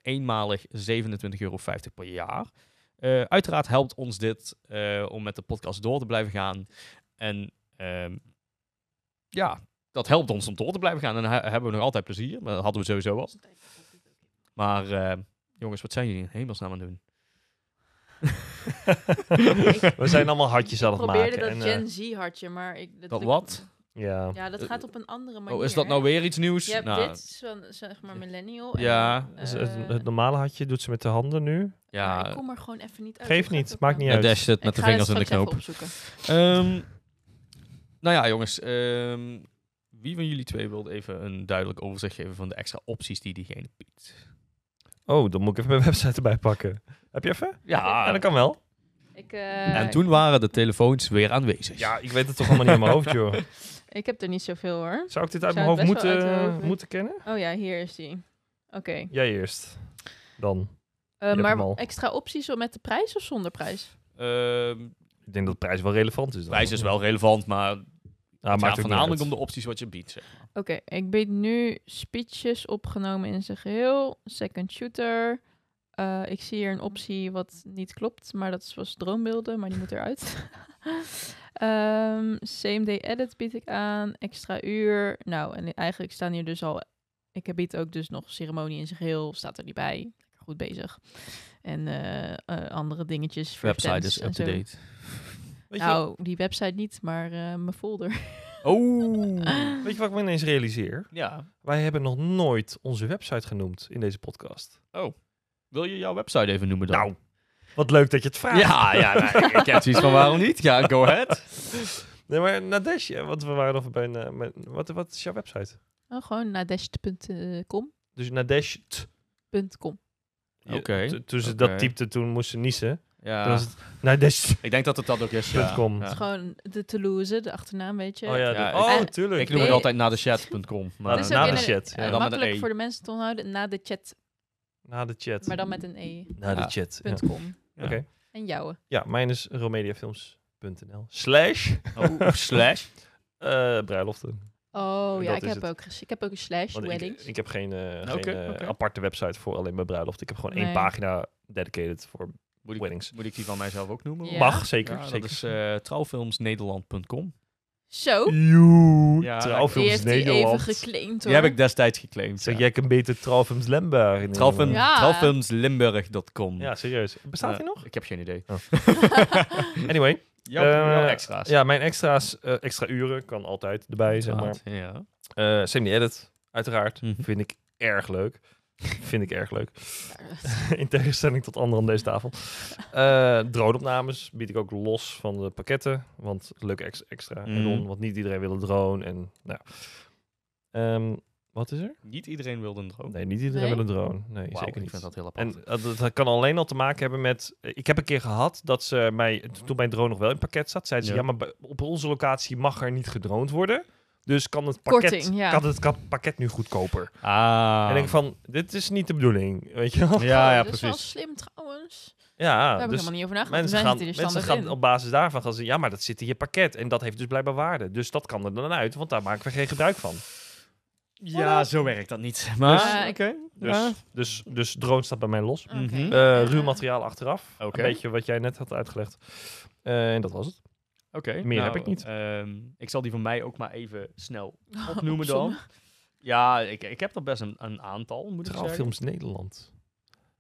eenmalig 27,50 euro per jaar. Uiteraard helpt ons dit om met de podcast door te blijven gaan. En ehm, ja, dat helpt ons om door te blijven gaan. En dan he- hebben we nog altijd plezier. Maar dat hadden we sowieso al. Maar jongens, wat zijn jullie in hemelsnaam aan het doen? we zijn allemaal hartjes aan Ik het probeerde maken. dat en, Gen Z hartje, maar ik... Dat wat? ja. Ja, dat gaat op een andere manier. Oh, is dat nou weer iets nieuws? Je hebt nou, dit, van, zeg maar millennial. en Ja. Dus eh, het, het normale hartje doet ze met de handen nu. maar ja, ik kom er gewoon even niet uit. Gaat niet, maakt niet uit. Dash zit met Ik de het vingers in de knoop. Ehm, nou ja, jongens. ehm, wie van jullie twee wilde even een duidelijk overzicht geven van de extra opties die diegene biedt? Oh, dan moet ik even mijn website erbij pakken. Heb je even? Ja, Ja, dat kan wel. Ik, eh, en toen waren de telefoons weer aanwezig. Ja, ik weet het toch allemaal niet in mijn hoofd, joh. ik heb er niet zoveel hoor. Zou ik dit uit Zou mijn hoofd uit moeten, hoofd moeten kennen? Oh ja, hier is die. Oké. Jij eerst. Dan. Eh, hebt maar extra opties met de prijs of zonder prijs? Ehm, Ik denk dat de prijs wel relevant is. dan. prijs is wel relevant, maar Ja, het gaat voornamelijk om de opties wat je biedt. Zeg maar. Oké, ik bied nu speeches opgenomen in zijn geheel. Second shooter. Eh, ik zie hier een optie wat niet klopt, maar dat is was droombeelden, maar die moet eruit. Ehm same day edit bied ik aan, extra uur. Nou, en eigenlijk staan hier dus al... Ik bied ook dus nog ceremonie in zijn geheel, staat er niet bij. Lekker goed bezig. En eh, eh, andere dingetjes. Website is up-to-date. Weet je, Nou, die website niet, maar eh, mijn folder. Oh. weet je wat ik me ineens realiseer? ja. Wij hebben nog nooit onze website genoemd in deze podcast. Wil je jouw website even noemen dan? Nou, wat leuk dat je het vraagt. Ja, ja nou, ik heb zoiets van waarom niet? Ja, go ahead. Nee, maar Nadesh, ja, want we waren nog bij een... eh, met- wat, wat is jouw website? Oh, gewoon nadest.com. Dus Nadesh. .com. Je- Oké, Toen ze dat typte, toen moest ze niezen. Ja, was het Nadesh. ik denk dat het dat ook is. Ja. .com. Het is gewoon de Toulouse, de achternaam, weet je. Oh ja, Ja, dat- ik- oh, eh, tuurlijk. Ik noem het altijd naar de chat.com. Maar na ook de chat, eh, ja. Dan met een makkelijk E. voor de mensen te onthouden. Na de chat, Na de chat. maar dan met een e. Na de chat. Ja. .com. Ja. Oké. En jouwe. Ja, mijn is romediafilms.nl. Slash Oh, slash. eh, bruiloften. Oh ja, ik heb, het. ook, ik heb ook een slash Want ik, weddings. ik heb geen, eh, geen Oké, eh, aparte website voor alleen mijn bruiloft. Ik heb gewoon één Nee. pagina dedicated voor Moet ik, weddings. moet ik die van mijzelf ook noemen? Ja. Mag, zeker. Ja, zeker. dat is eh trouwfilmsnederland.com. Zo, Joe, Ja, die trouwfilms heeft hij even Nederland. geclaimd Die hoor. heb ik destijds geclaimd. Zeg ja. jij een beter trouwfilms Trouwfilm, Nederland? Ja. Trouwfilmslimburg.com. Ja, serieus. Bestaat die nog? Ik heb geen idee. Anyway, Jouw, Eh, jouw extra's. ja, mijn extra's, eh, extra uren kan altijd erbij, zeg maar. Ja. Eh Semi-edit, uiteraard. Mhm. Vind ik erg leuk. Vind ik erg leuk. In tegenstelling tot anderen aan deze tafel. Eh drone-opnames bied ik ook los van de pakketten. Want leuke ex extra. En dan, want niet iedereen wil een drone. En, nou. Ehm, wat is er? Niet iedereen wilde een drone. Nee, niet iedereen Nee? wil een drone. Nee, zeker ik niet. vind dat heel apart. En dat, dat kan alleen al te maken hebben met... Ik heb een keer gehad dat ze mij... Toen mijn drone nog wel in pakket zat, zeiden ze... Ja. Ja, maar op onze locatie mag er niet gedroond worden. Dus kan het pakket, Korting, ja. kan het pakket nu goedkoper. ah. En ik denk van, dit is niet de bedoeling, weet je wel? Ja, ja, dat is wel precies. slim trouwens. Ja, Daar heb ik dus helemaal niet over nagedacht. mensen Mensen gaan, mensen gaan op basis daarvan gaan zeggen... Ja, maar dat zit in je pakket. En dat heeft dus blijkbaar waarde. Dus dat kan er dan uit, want daar maken we geen gebruik van. Ja, zo werkt dat niet. Maar, Dus- oké. Dus, Ja. dus, dus drone staat bij mij los. Mhm. Eh, ruw materiaal achteraf. Oké. Een beetje wat jij net had uitgelegd. Eh, en dat was het. Oké. Meer nou, heb ik niet. ehm, ik zal die van mij ook maar even snel Oh, opnoemen dan. Ja, ik, ik heb er best een, een aantal, moet ik zeggen. Trouwfilms Nederland.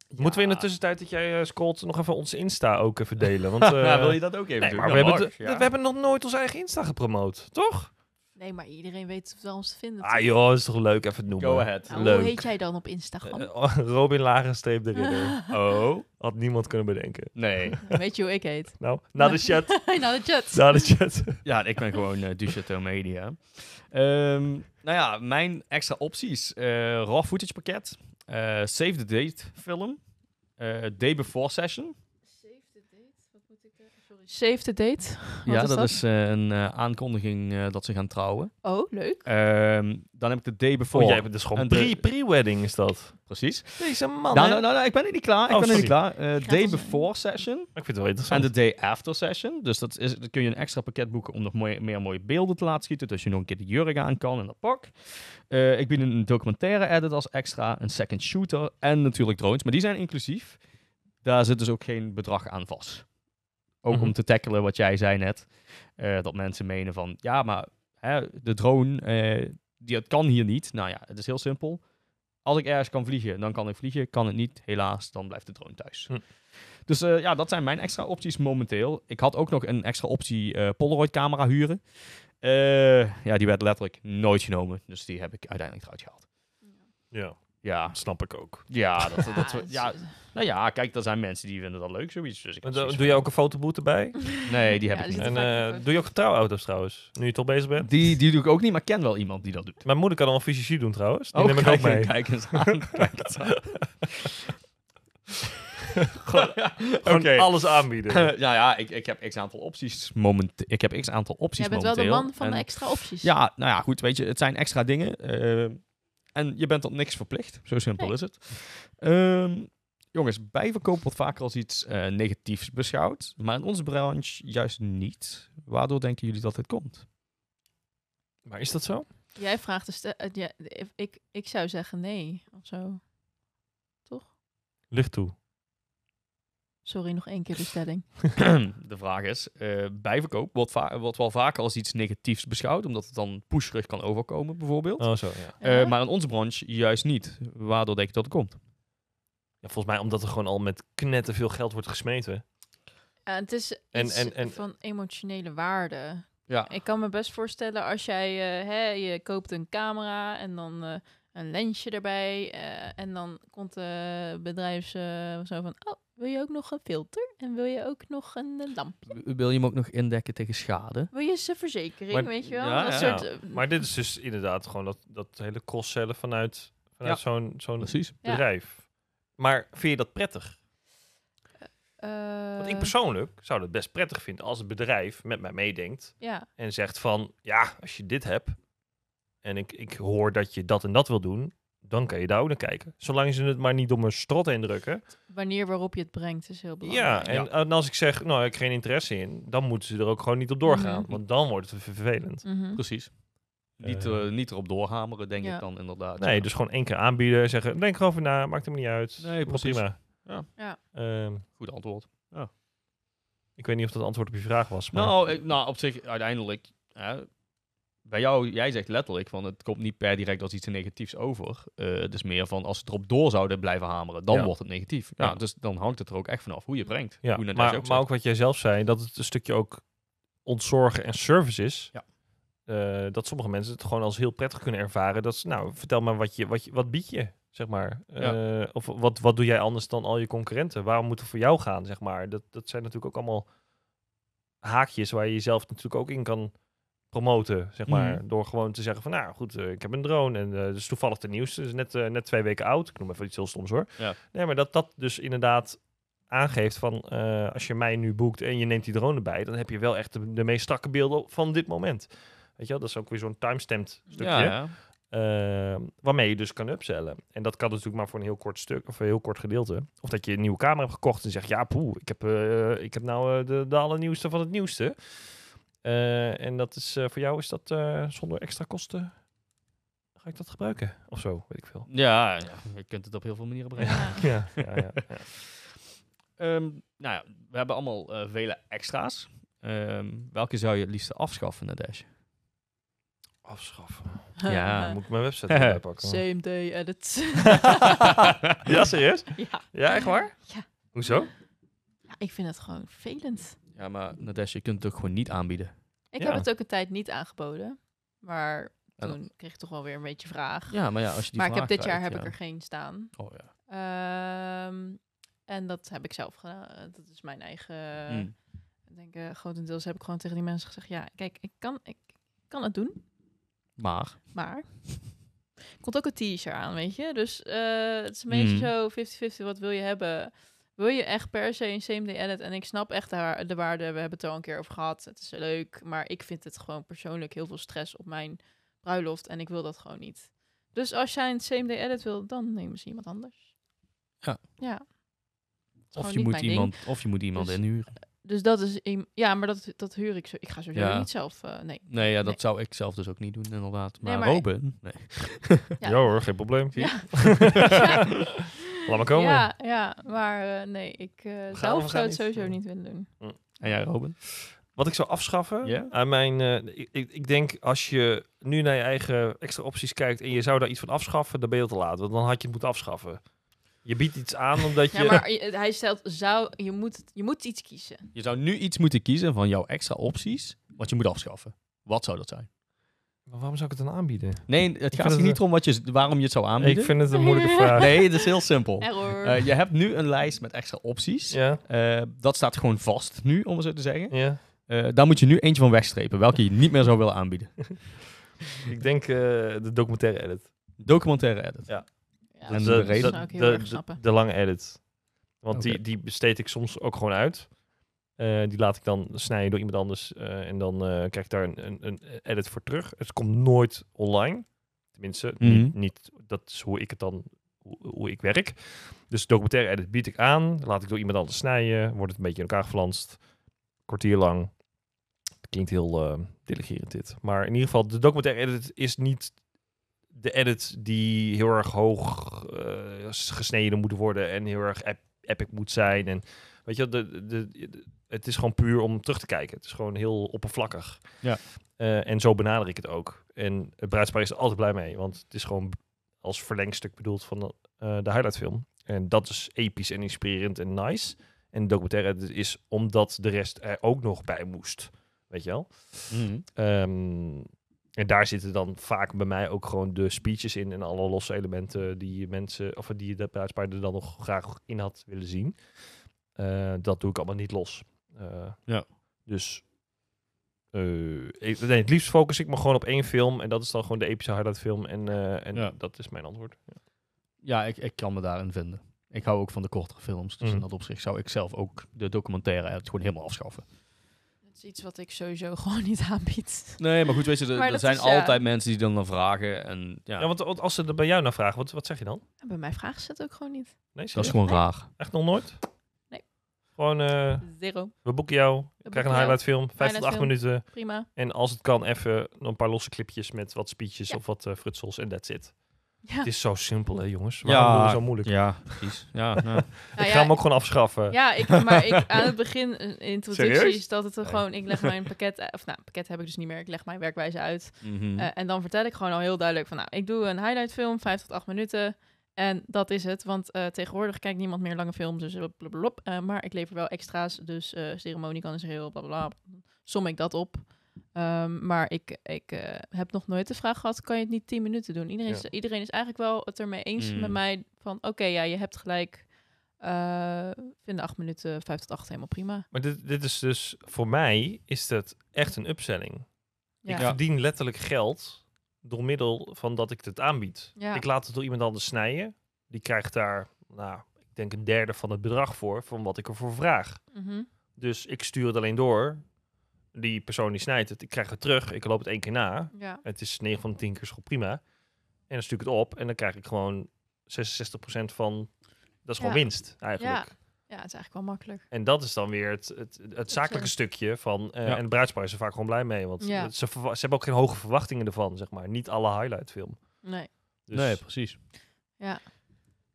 Ja. Moeten we in de tussentijd dat jij uh, scrolt nog even onze Insta ook even delen? Want, ja, eh, wil je dat ook even nee, doen? maar Ja, we, hebben mag, de- ja. we hebben nog nooit onze eigen Insta gepromoot, toch? Nee, maar iedereen weet het wel ons te vinden. Ah toch? joh, is toch leuk even het noemen. Go ahead. Nou, leuk. Hoe heet jij dan op Instagram? Eh, Robin Lagenstreep de Ridder. Oh, Had niemand kunnen bedenken. nee. weet je hoe ik heet? Nou, na de chat. nou, de chat. Na de chat. Ja, ik ben gewoon uh, Duchateau Media. Ehm, nou ja, mijn extra opties. eh raw footage pakket. eh, save the date film. eh, day before session. Save the date? Wat moet ik Sorry. Save the date? Wat ja, is dat, dat? is eh, een eh, aankondiging eh, dat ze gaan trouwen. Oh, leuk. Ehm, dan heb ik de day before. Oh, jij hebt dus gewoon En de- pre- pre-wedding is dat. Precies. Deze man, Nou, nou, nou, nou, ik ben er niet klaar. Ik Oh, ben er niet klaar. Eh, day before session. Ik vind het wel En interessant. de day after session. Dus dat is, dan kun je een extra pakket boeken om nog mooie, meer mooie beelden te laten schieten. Dus je nog een keer de jurk aan kan en dat pak. Eh, ik bied een documentaire edit als extra. Een second shooter. En natuurlijk drones. Maar die zijn inclusief. Daar zit dus ook geen bedrag aan vast. Ook Mhm. om te tackelen wat jij zei net. eh, dat mensen menen van... Ja, maar hè, de drone... eh, die, het kan hier niet. Nou ja, het is heel simpel. Als ik ergens kan vliegen, dan kan ik vliegen. Kan het niet, helaas, dan blijft de drone thuis. Hm. Dus eh, ja, dat zijn mijn extra opties momenteel. Ik had ook nog een extra optie eh, Polaroid camera huren. Eh, ja, die werd letterlijk nooit genomen. Dus die heb ik uiteindelijk eruit gehaald. Ja, Ja, snap ik ook. ja, dat, Ja, dat, ja, nou ja, kijk, er zijn mensen die vinden dat leuk, zoiets. Dus ik doe je ook een fotoboete bij? van- Nee, die heb Ja, ik niet. En eh, doe je ook trouwauto's trouwens? Nu je toch bezig bent? Die, die doe ik ook niet, maar ik ken wel iemand die dat doet. Mijn moeder kan al een fysici doen trouwens. Die Oh, neem ik kijk, ook mee. kijk eens aan. Kijk eens aan. Gewoon Oké. alles aanbieden. ja, ja, ik, ik heb x aantal opties moment. Ik heb x aantal opties Jij bent wel de momenteel. man van En- de extra opties. Ja, nou ja, goed, weet je, het zijn extra dingen. eh, en je bent tot niks verplicht. Zo simpel Nee. is het. Ehm, jongens, bijverkoop wordt vaker als iets eh, negatiefs beschouwd. Maar in onze branche juist niet. Waardoor denken jullie dat dit komt? Maar is dat zo? Jij vraagt dus... de- ja, ik, ik zou zeggen nee, of zo. Toch? Licht toe. Sorry, nog één keer de stelling. de vraag is, eh, bijverkoop wordt, va- wordt wel vaker als iets negatiefs beschouwd. Omdat het dan pusherig kan overkomen, bijvoorbeeld. Oh, zo, ja. Eh, Ja? maar in onze branche juist niet. Waardoor denk je dat het komt? ja. Volgens mij omdat er gewoon al met knetten veel geld wordt gesmeten. Ja, het is En- iets en- en- van emotionele waarde. Ja. Ik kan me best voorstellen als jij, eh, hè, je koopt een camera en dan eh, een lensje erbij. eh, en dan komt de bedrijfs eh, zo van, oh, wil je ook nog een filter? En wil je ook nog een eh, lamp? Wil je hem ook nog indekken tegen schade? Wil je ze verzekering, Maar- weet je wel? Ja, dat ja. soort, eh, Maar dit is dus inderdaad gewoon dat, dat hele cross-cellen vanuit, vanuit Ja. zo'n zo'n Precies. Ja. bedrijf. Maar vind je dat prettig? eh, Want ik persoonlijk zou het best prettig vinden als het bedrijf met mij meedenkt Ja, en zegt van, ja, als je dit hebt en ik, ik hoor dat je dat en dat wil doen, dan kan je daar ook naar kijken. Zolang ze het maar niet door mijn strot heen drukken. wanneer waarop je het brengt is heel Ja, belangrijk. en, en als ik zeg, nou, ik heb geen interesse in, dan moeten ze er ook gewoon niet op doorgaan. Mhm. Want dan wordt het ver- vervelend. Mhm. Precies. Niet, Eh. eh, niet erop doorhameren, denk Ja. ik dan inderdaad. Nee, ja. dus gewoon één keer aanbieden, zeggen, denk erover na, maakt hem niet uit. Nee, precies. Prima. Ja. Ja. Ehm, Goed antwoord. ik weet niet of dat antwoord op je vraag was. Maar... Nou, ik- nou, op zich, uiteindelijk... hè, bij jou, jij zegt letterlijk van het komt niet per direct als iets negatiefs over. Het is meer van als ze erop door zouden blijven hameren, dan Ja. wordt het negatief. Ja. Ja. dus dan hangt het er ook echt vanaf hoe je brengt. Ja, hoe je maar, ook maar ook wat jij zelf zei, dat het een stukje ook ontzorgen en service is. Ja. Eh, dat sommige mensen het gewoon als heel prettig kunnen ervaren. Dat ze, nou, vertel maar wat, je, wat, je, wat bied je, zeg maar. Eh, of wat, wat doe jij anders dan al je concurrenten? Waarom moet het voor jou gaan, zeg maar? Dat, dat zijn natuurlijk ook allemaal haakjes waar je jezelf natuurlijk ook in kan promoten, zeg maar. Mhm. Door gewoon te zeggen van, nou goed, eh, ik heb een drone en eh dus toevallig de nieuwste. Dus net, eh, net twee weken oud. Ik noem even iets heel stoms hoor. Ja. Nee, maar dat dat dus inderdaad aangeeft van, als je mij nu boekt en je neemt die drone erbij, dan heb je wel echt de, de meest strakke beelden van dit moment. Weet je wel, dat is ook weer zo'n timestamped stukje. Ja, ja. eh, waarmee je dus kan upsellen. En dat kan natuurlijk maar voor een heel kort stuk of een heel kort gedeelte. Of dat je een nieuwe camera hebt gekocht en zegt, ja poeh, ik heb, ik heb nou de, de allernieuwste van het nieuwste. Eh, en dat is eh, voor jou is dat eh, zonder extra kosten. Ga ik dat gebruiken? Of zo, weet ik veel. Ja, ja, je kunt het op heel veel manieren brengen. Ja. Ja, ja, ja. ja. Ehm, nou ja, we hebben allemaal eh, vele extra's. Ehm, welke zou je het liefst afschaffen, Nadesh? Afschaffen. Ja, Dan moet ik mijn website erbij pakken. Same day edit. ja, serieus? ja. Ja, echt waar? Ja. Hoezo? ja, ik vind het gewoon vervelend. Ja, maar Nadesh, je kunt het ook gewoon niet aanbieden. Ik Ja. heb het ook een tijd niet aangeboden. Maar En- toen kreeg ik toch wel weer een beetje vraag. Ja, maar ja, als je die maar ik heb dit jaar heb ja. ik er geen staan. Oh ja. Ehm, en dat heb ik zelf gedaan. Dat is mijn eigen... Mm. Ik denk, eh, grotendeels heb ik gewoon tegen die mensen gezegd... Ja, kijk, ik kan, ik kan het doen. Maar, Maar... Komt ook een t-shirt aan, weet je? Dus eh, het is een beetje Mhm. zo 50-50. Wat wil je hebben? Wil je echt per se een same day edit? En ik snap echt de, waar- de waarde. We hebben het er al een keer over gehad. Het is leuk. Maar ik vind het gewoon persoonlijk heel veel stress op mijn bruiloft. En ik wil dat gewoon niet. Dus als jij een same day edit wil, dan neem eens iemand anders. Ja. Ja. Of je, moet ding. iemand, of je moet iemand Dus- inhuren. Dus dat is... Ja, maar dat, dat huur ik zo. Ik ga sowieso Ja. niet zelf... eh, nee. Nee, ja, dat Nee. zou ik zelf dus ook niet doen, inderdaad. Maar, Nee, maar- Robin? Nee. Ja. Ja, hoor, geen probleem. Ja. Laat maar komen. Ja, ja, maar eh, nee, ik eh, zelf zou het niet? sowieso niet willen doen. En jij, Robin? Wat ik zou afschaffen Ja? aan mijn. eh, ik, ik, ik denk als je nu naar je eigen extra opties kijkt en je zou daar iets van afschaffen, dan ben je te laat. Want dan had je het moeten afschaffen. Je biedt iets aan omdat je. Ja, maar je- hij stelt, zou, je, moet, je moet iets kiezen. Je zou nu iets moeten kiezen van jouw extra opties, wat je moet afschaffen. Wat zou dat zijn? Maar waarom zou ik het dan aanbieden? Nee, het gaat hier niet om wat je, waarom je het zou aanbieden. Ik vind het een moeilijke vraag. Nee, het is heel simpel. Error. Eh, je hebt nu een lijst met extra opties. Ja, Eh, dat staat gewoon vast nu, om het zo te zeggen. ja. Eh, daar moet je nu eentje van wegstrepen, welke je niet meer zou willen aanbieden. Ik denk eh, de documentaire edit. Documentaire edit. ja, en de zou ik heel de, erg de, snappen. de lange edit. Want die, die besteed ik soms ook gewoon uit. Eh, die laat ik dan snijden door iemand anders. eh, en dan eh, krijg ik daar een, een, een edit voor terug. Het komt nooit online. Tenminste, niet, Mhm. niet, dat is hoe ik het dan, hoe, hoe ik werk. Dus documentaire edit bied ik aan. Laat ik door iemand anders snijden. Wordt het een beetje in elkaar geflanst. Kwartier lang. Klinkt heel delegerend dit. Maar in ieder geval, de documentaire edit is niet de edit die heel erg hoog gesneden moet worden en heel erg ep- epic moet zijn. En weet je, de, de, de- het is gewoon puur om terug te kijken. Het is gewoon heel oppervlakkig. Ja. Eh, en zo benader ik het ook. En het bruidspaar is er altijd blij mee, want het is gewoon als verlengstuk bedoeld van eh, de highlightfilm. En dat is episch en inspirerend en nice. En de documentaire is omdat de rest er ook nog bij moest. Weet je wel? Mhm. Ehm, en daar zitten dan vaak bij mij ook gewoon de speeches in en alle losse elementen die mensen of die de bruidspaar er dan nog graag in had willen zien. Eh, dat doe ik allemaal niet los. Eh, Ja. Dus eh, ik, nee, het liefst focus ik me gewoon op één film en dat is dan gewoon de epische highlight film en, eh, en Ja. dat is mijn antwoord. Ja. Ja, ik, ik kan me daarin vinden. Ik hou ook van de kortere films. Dus in Mhm. dat opzicht zou ik zelf ook de documentaire edit gewoon helemaal afschaffen. Dat is iets wat ik sowieso gewoon niet aanbied. Nee, maar goed, weet je, er, er zijn is, ja. altijd mensen die dan naar vragen. En ja, Ja, want, als ze er bij jou naar vragen, wat, wat zeg je dan? En bij mij vragen ze het ook gewoon niet. Nee, dat is gewoon raar. echt nog nooit? Gewoon, eh, Zero. we boeken jou, je boeken krijgt een highlight film, 5 tot 8 Highlight minuten. Prima. En als het kan, even een paar losse clipjes met wat speeches Ja. of wat eh, frutsels en that's it. Ja. Het is zo simpel, hè, jongens. Waarom doen we zo moeilijk? Ja, precies. Ja, nou. Ik ja, ga hem ook gewoon afschaffen. Ja, ik, maar ik, aan het begin, eh, introductie, Serieus? is dat het er gewoon, ik leg mijn pakket, of nou, pakket heb ik dus niet meer, ik leg mijn werkwijze uit. Mhm. Eh, en dan vertel ik gewoon al heel duidelijk van, nou, ik doe een highlight film, 5 tot 8 minuten. En dat is het, want eh, tegenwoordig kijkt niemand meer lange films, dus blablabla. Eh, maar ik lever wel extra's, dus eh ceremonie kan is heel blablabla. Som ik dat op. Ehm, maar ik, ik eh, heb nog nooit de vraag gehad, kan je het niet 10 minuten doen? Iedereen, is, Ja. iedereen is eigenlijk wel het ermee eens Mm. met mij van, oké, ja, je hebt gelijk. eh vinden 8 minuten, 5 tot 8 helemaal prima. Maar dit, dit is dus, voor mij is dat echt een upselling. Ja. Ik verdien letterlijk geld door middel van dat ik het aanbied. Ja. Ik laat het door iemand anders snijden. Die krijgt daar, nou, ik denk een derde van het bedrag voor, van wat ik ervoor vraag. Mhm. Dus ik stuur het alleen door. Die persoon die snijdt het, ik krijg het terug. Ik loop het één keer na. Ja. Het is 9 van de 10 keer gewoon prima. En dan stuur ik het op en dan krijg ik gewoon 66% van... Dat is gewoon Ja. winst, eigenlijk. Ja. het is eigenlijk wel makkelijk. En dat is dan weer het, het, het zakelijke stukje van... eh, Ja. En de bruidspaar is er vaak gewoon blij mee. Want Ja. ze, ze hebben ook geen hoge verwachtingen ervan, zeg maar. Niet alle highlight film. Nee. Dus Nee, precies. Ja.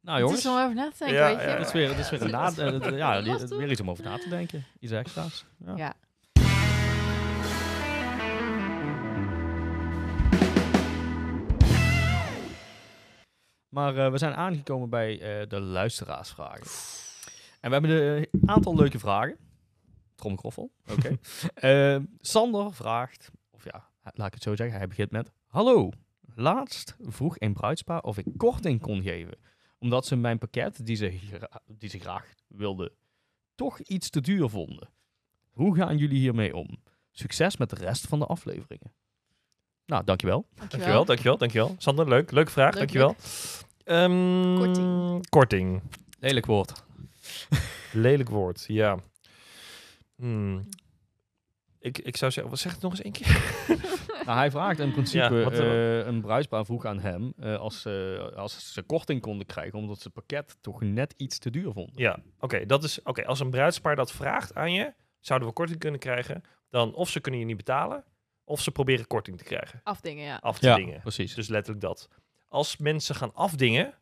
Nou Het jongens, is om over na te denken, Ja, weet je. ja, dat is weer, dat is weer, een na, eh, ja, weer iets om over na te denken. Iets extra's. Ja. Ja. Maar eh, we zijn aangekomen bij eh, de luisteraarsvragen. En we hebben een aantal leuke vragen. Trommelkroffel, oké. Eh, Sander vraagt, of ja, laat ik het zo zeggen, hij begint met... Hallo, laatst vroeg een bruidspaar of ik korting kon geven. Omdat ze mijn pakket, die ze, gra- die ze graag wilden, toch iets te duur vonden. Hoe gaan jullie hiermee om? Succes met de rest van de afleveringen. Nou, dankjewel. Dankjewel, dankjewel, dankjewel. Sander, leuk, leuke vraag, Leuk, dankjewel. Ehm, Korting. Korting. Lelijk woord. Lelijk woord, ja. Hmm. Ik, ik zou zeggen, wat zeg het nog eens één keer? Nou, hij vraagt in principe, Ja, wat, eh, eh, een bruidspaar vroeg aan hem eh, als, ze als ze korting konden krijgen, omdat ze het pakket toch net iets te duur vonden. Ja, oké, dat is oké. Als een bruidspaar dat vraagt aan je, zouden we korting kunnen krijgen. Dan of ze kunnen je niet betalen, of ze proberen korting te krijgen. Afdingen, ja. Af te dingen. precies. Dus letterlijk dat. Als mensen gaan afdingen,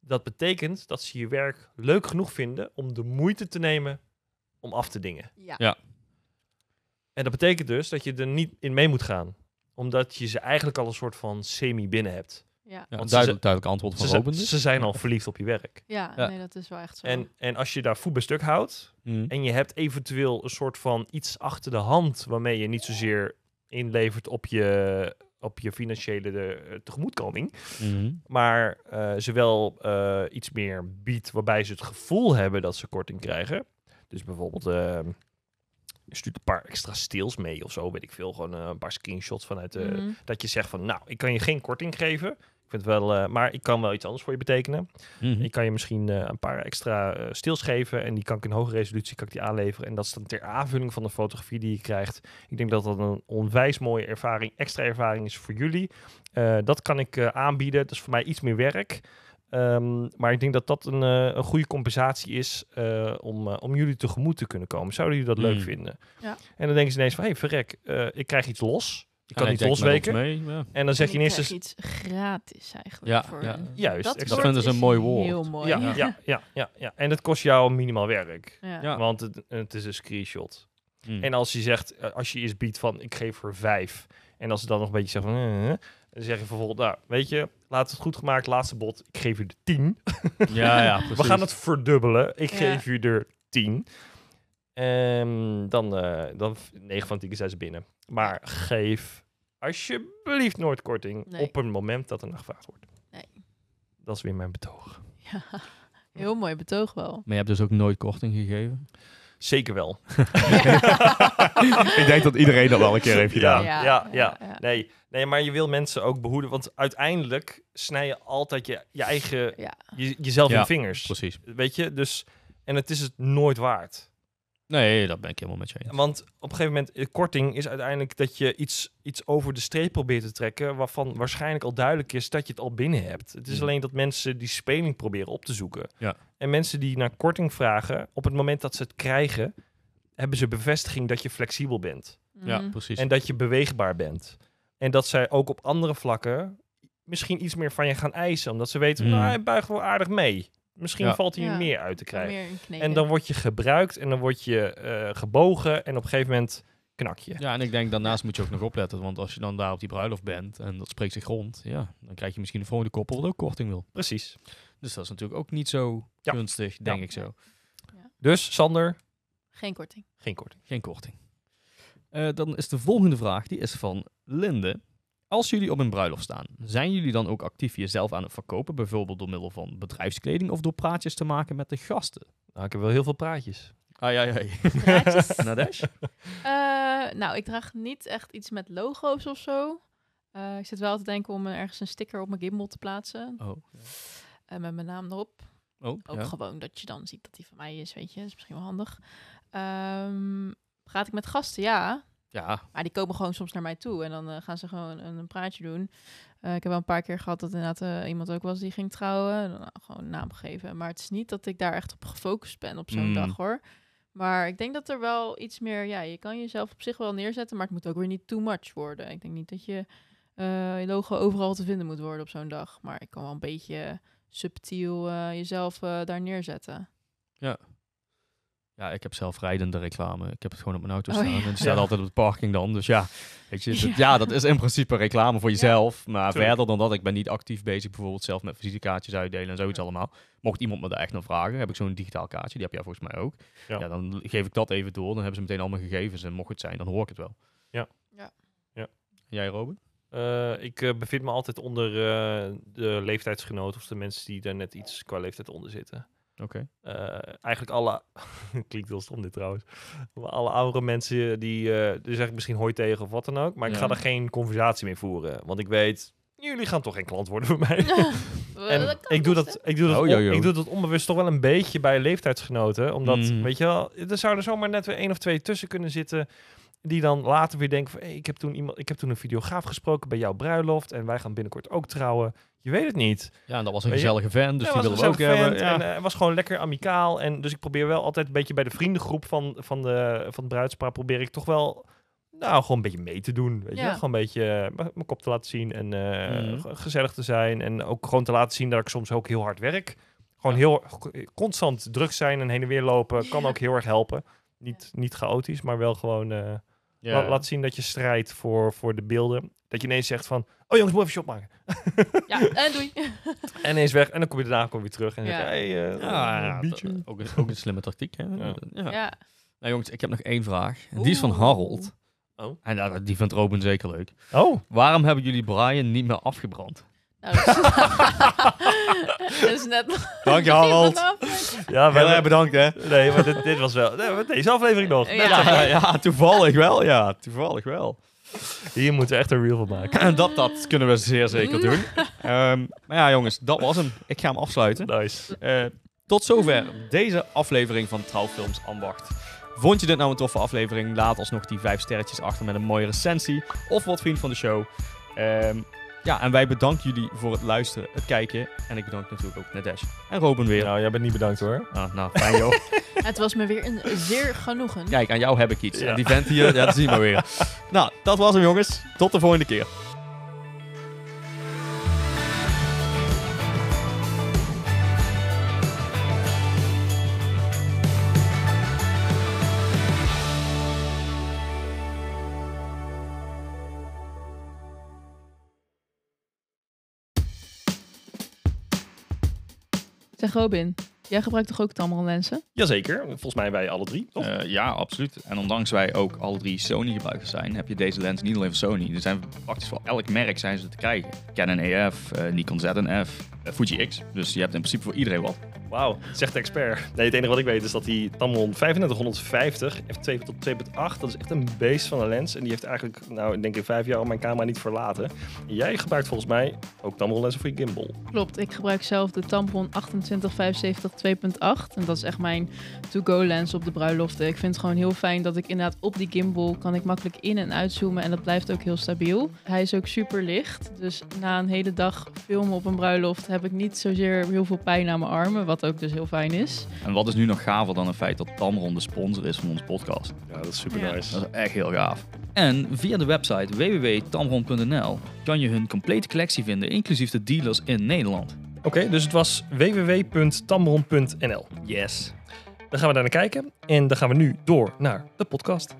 dat betekent dat ze je werk leuk genoeg vinden om de moeite te nemen om af te dingen. Ja. Ja. En dat betekent dus dat je er niet in mee moet gaan. Omdat je ze eigenlijk al een soort van semi binnen hebt. Ja. Ja, want duidelijk, ze- duidelijk antwoord van zijn- Robin dus. ze zijn al verliefd op je werk. Ja, Ja. nee, dat is wel echt zo. En, en als je daar voet bij stuk houdt, Mhm. en je hebt eventueel een soort van iets achter de hand waarmee je niet zozeer inlevert op je, op je financiële eh, tegemoetkoming, Mhm. maar eh, ze wel eh, iets meer biedt waarbij ze het gevoel hebben dat ze korting krijgen. Dus bijvoorbeeld eh, je stuurt een paar extra steels mee of zo, weet ik veel. Gewoon een paar screenshots vanuit de, Mhm. dat je zegt van, nou, ik kan je geen korting geven. Ik vind het wel, eh, maar ik kan wel iets anders voor je betekenen. Mhm. Ik kan je misschien eh, een paar extra eh, stils geven en die kan ik in hoge resolutie kan ik die aanleveren. En dat is dan ter aanvulling van de fotografie die je krijgt. Ik denk dat dat een onwijs mooie ervaring, extra ervaring is voor jullie. Eh, dat kan ik eh, aanbieden. Dat is voor mij iets meer werk. Ehm, maar ik denk dat dat een, een goede compensatie is eh, om, om jullie tegemoet te kunnen komen. Zouden jullie dat leuk Mm. vinden? Ja. En dan denken ze ineens van, hé, hey, verrek, eh, ik krijg iets los. Ik En kan niet losweken. mee, ja. En dan zeg je En ineens... dus- iets gratis eigenlijk. Ja, voor ja. Juist, Dat. Dat vinden ze een mooi woord. Heel mooi. Ja, ja, ja, ja, ja, En het kost jou minimaal werk. Ja. Ja. Want het, het is een screenshot. Mhm. En als je zegt, eh, als je eens biedt van ik geef er vijf. En als ze dan nog een beetje zeggen van eh, eh, dan zeg je bijvoorbeeld, nou weet je, laat het goed gemaakt, laatste bod, ik geef je er tien. ja, ja, precies. We gaan het verdubbelen, ik Ja. geef je er tien. En dan, eh dan 9 van 10 keer zijn ze binnen. Maar geef alsjeblieft nooit korting Nee. op een moment dat er naar gevraagd wordt. Nee. Dat is weer mijn betoog. Ja. Heel mooi betoog wel. Maar je hebt dus ook nooit korting gegeven? Zeker wel. ik denk dat iedereen dat wel een keer heeft gedaan. ja, Ja, ja, ja, ja. Nee, nee, maar je wil mensen ook behoeden. Want uiteindelijk snij je altijd je, je eigen, Ja. je, jezelf in de vingers. Precies. Weet je, dus... En het is het nooit waard. Nee, dat ben ik helemaal met je eens. Want op een gegeven moment, eh, korting is uiteindelijk dat je iets, iets over de streep probeert te trekken, waarvan waarschijnlijk al duidelijk is dat je het al binnen hebt. Het is Mhm. alleen dat mensen die speling proberen op te zoeken. Ja. En mensen die naar korting vragen, op het moment dat ze het krijgen, hebben ze bevestiging dat je flexibel bent. Ja, Mhm. precies. En dat je beweegbaar bent. En dat zij ook op andere vlakken misschien iets meer van je gaan eisen. Omdat ze weten, Mm. nou, hij buigt wel aardig mee. Misschien Ja. valt hij er Ja. meer uit te krijgen. En dan word je gebruikt en dan word je eh, gebogen en op een gegeven moment knak je. Ja, en ik denk daarnaast moet je ook nog opletten. Want als je dan daar op die bruiloft bent en dat spreekt zich rond, ja, dan krijg je misschien een volgende koppel dat ook korting wil. Precies. Dus dat is natuurlijk ook niet zo Ja. gunstig, denk Ja. ik zo. Dus Sander, Geen korting. geen korting. Geen korting. Eh, dan is de volgende vraag, die is van Linde. Als jullie op een bruiloft staan, zijn jullie dan ook actief jezelf aan het verkopen? Bijvoorbeeld door middel van bedrijfskleding of door praatjes te maken met de gasten? Nou, ik heb wel heel veel praatjes. Ai, ai, ai. Praatjes? Nadesh? Eh, nou, ik draag niet echt iets met logo's of zo. Eh, ik zit wel te denken om ergens een sticker op mijn gimbal te plaatsen. Oh, eh, met mijn naam erop. oh Ook ja. gewoon dat je dan ziet dat die van mij is, weet je. Dat is misschien wel handig. Ehm, praat ik met gasten? Ja. Ja. Maar die komen gewoon soms naar mij toe. En dan eh, gaan ze gewoon een, een praatje doen. Eh, ik heb wel een paar keer gehad dat inderdaad eh, iemand ook was die ging trouwen. En dan, gewoon een naam geven. Maar het is niet dat ik daar echt op gefocust ben op zo'n Mm. dag hoor. Maar ik denk dat er wel iets meer... Ja, je kan jezelf op zich wel neerzetten. Maar het moet ook weer niet too much worden. Ik denk niet dat je je logo overal te vinden moet worden op zo'n dag. Maar ik kan wel een beetje subtiel jezelf daar neerzetten. Ja, ik heb zelf rijdende reclame. Ik heb het gewoon op mijn auto Oh, staan. ja. En die staat Ja. altijd op de parking dan. Dus ja, weet je, dat, Ja. ja. dat is in principe reclame voor jezelf. Maar Tuurlijk. verder dan dat, ik ben niet actief bezig bijvoorbeeld zelf met visitekaartjes uitdelen en zoiets allemaal. Mocht iemand me daar echt naar vragen, heb ik zo'n digitaal kaartje. Die heb jij volgens mij ook. Ja. Ja. dan geef ik dat even door. Dan hebben ze meteen allemaal gegevens. En mocht het zijn, dan hoor ik het wel. Ja. Ja. Ja. En jij, Robin? Eh, ik eh, bevind me altijd onder eh, de leeftijdsgenoten of de mensen die daar net iets qua leeftijd onder zitten. Oké. Eh, eigenlijk alle, klinkt heel stom dit trouwens, maar alle oudere mensen die, eh die zeg ik misschien hoi tegen of wat dan ook, maar ik ga er geen conversatie mee voeren, want ik weet, jullie gaan toch geen klant worden voor mij. En ik doe dat, ik, doe dat Oh, on- ik doe dat onbewust toch wel een beetje bij leeftijdsgenoten. Omdat, Mm. weet je wel, er zouden zomaar net weer één of twee tussen kunnen zitten. Die dan later weer denken van, hey, ik, heb toen iemand, ik heb toen een videograaf gesproken bij jouw bruiloft. En wij gaan binnenkort ook trouwen. Je weet het niet. Ja, en dat was een Weet je- gezellige fan, dus Ja, die willen we ook hebben. Ja. En eh, het was gewoon lekker amicaal. En dus ik probeer wel altijd een beetje bij de vriendengroep van, van, de, van het bruidspaar... probeer ik toch wel, nou, gewoon een beetje mee te doen. Weet je? Gewoon een beetje eh, mijn kop te laten zien en eh, Mhm. ge- gezellig te zijn. En ook gewoon te laten zien dat ik soms ook heel hard werk. Gewoon heel constant druk zijn en heen en weer lopen kan ook heel erg helpen. Niet, niet chaotisch, maar wel gewoon eh, la- laat zien dat je strijdt voor, voor de beelden. Dat je ineens zegt van, oh jongens, moet even shot maken. Ja, en doei. En ineens weg. En dan kom je daarna kom je weer terug en dan Ja. zeg je, hey, eh, Ja, een dat- ook, een, ook een slimme tactiek. Hè? Ja. Ja. ja. Nou jongens, ik heb nog één vraag. En die is van. Harold. Oh. En nou, die vindt Robin zeker leuk. Oh, Waarom hebben jullie Brian niet meer afgebrand? Nou, is, net Dank je, vanaf. ja, Heel erg bedankt, hè? nee, maar dit, dit was wel, nee, maar deze aflevering nog. Ja. Ja, toevallig wel. Ja, toevallig wel. Hier moeten we echt een reel van maken. En dat, dat kunnen we zeer zeker doen. Ehm, maar ja, jongens, dat was hem. Ik ga hem afsluiten. Nice. Eh, tot zover deze aflevering van Trouwfilms Ambacht. Vond je dit nou een toffe aflevering? Laat alsnog die vijf sterretjes achter met een mooie recensie. Of wat vriend van de show. Ehm, ja, en wij bedanken jullie voor het luisteren, het kijken. En ik bedank natuurlijk ook Nadesh en Robin weer. Nou, jij bent niet bedankt hoor. Ah, nou, fijn joh. Het was me weer een zeer genoegen. Kijk, aan jou heb ik iets. Ja. En die vent hier, ja, dat zien we weer. Nou, dat was hem jongens. Tot de volgende keer. Zeg Robin, jij gebruikt toch ook Tamron lenzen? Jazeker, volgens mij wij alle drie, toch? Eh, ja, absoluut. En ondanks wij ook alle drie Sony-gebruikers zijn, heb je deze lens niet alleen voor Sony. Er zijn praktisch voor elk merk zijn ze te krijgen. Canon EF, eh, Nikon ZN-F, eh, Fuji X. Dus je hebt in principe voor iedereen wat. Wauw, zegt de expert. Nee, het enige wat ik weet is dat die Tamron 3550 f2 tot 2.8, dat is echt een beest van een lens. En die heeft eigenlijk, nou, ik denk in vijf jaar al mijn camera niet verlaten. En jij gebruikt volgens mij ook Tamron lenzen voor je gimbal. Klopt, ik gebruik zelf de Tamron 2875 2.8. En dat is echt mijn to-go lens op de bruiloften. Ik vind het gewoon heel fijn dat ik inderdaad op die gimbal kan ik makkelijk in- en uitzoomen. En dat blijft ook heel stabiel. Hij is ook super licht. Dus na een hele dag filmen op een bruiloft heb ik niet zozeer heel veel pijn aan mijn armen. Wat Wat ook dus heel fijn is. En wat is nu nog gaver dan het feit dat Tamron de sponsor is van onze podcast? Ja, dat is super Ja. nice. Dat is echt heel gaaf. En via de website www.tamron.nl kan je hun complete collectie vinden, inclusief de dealers in Nederland. Oké, dus het was www.tamron.nl. Yes. Dan gaan we daar naar kijken. En dan gaan we nu door naar de podcast.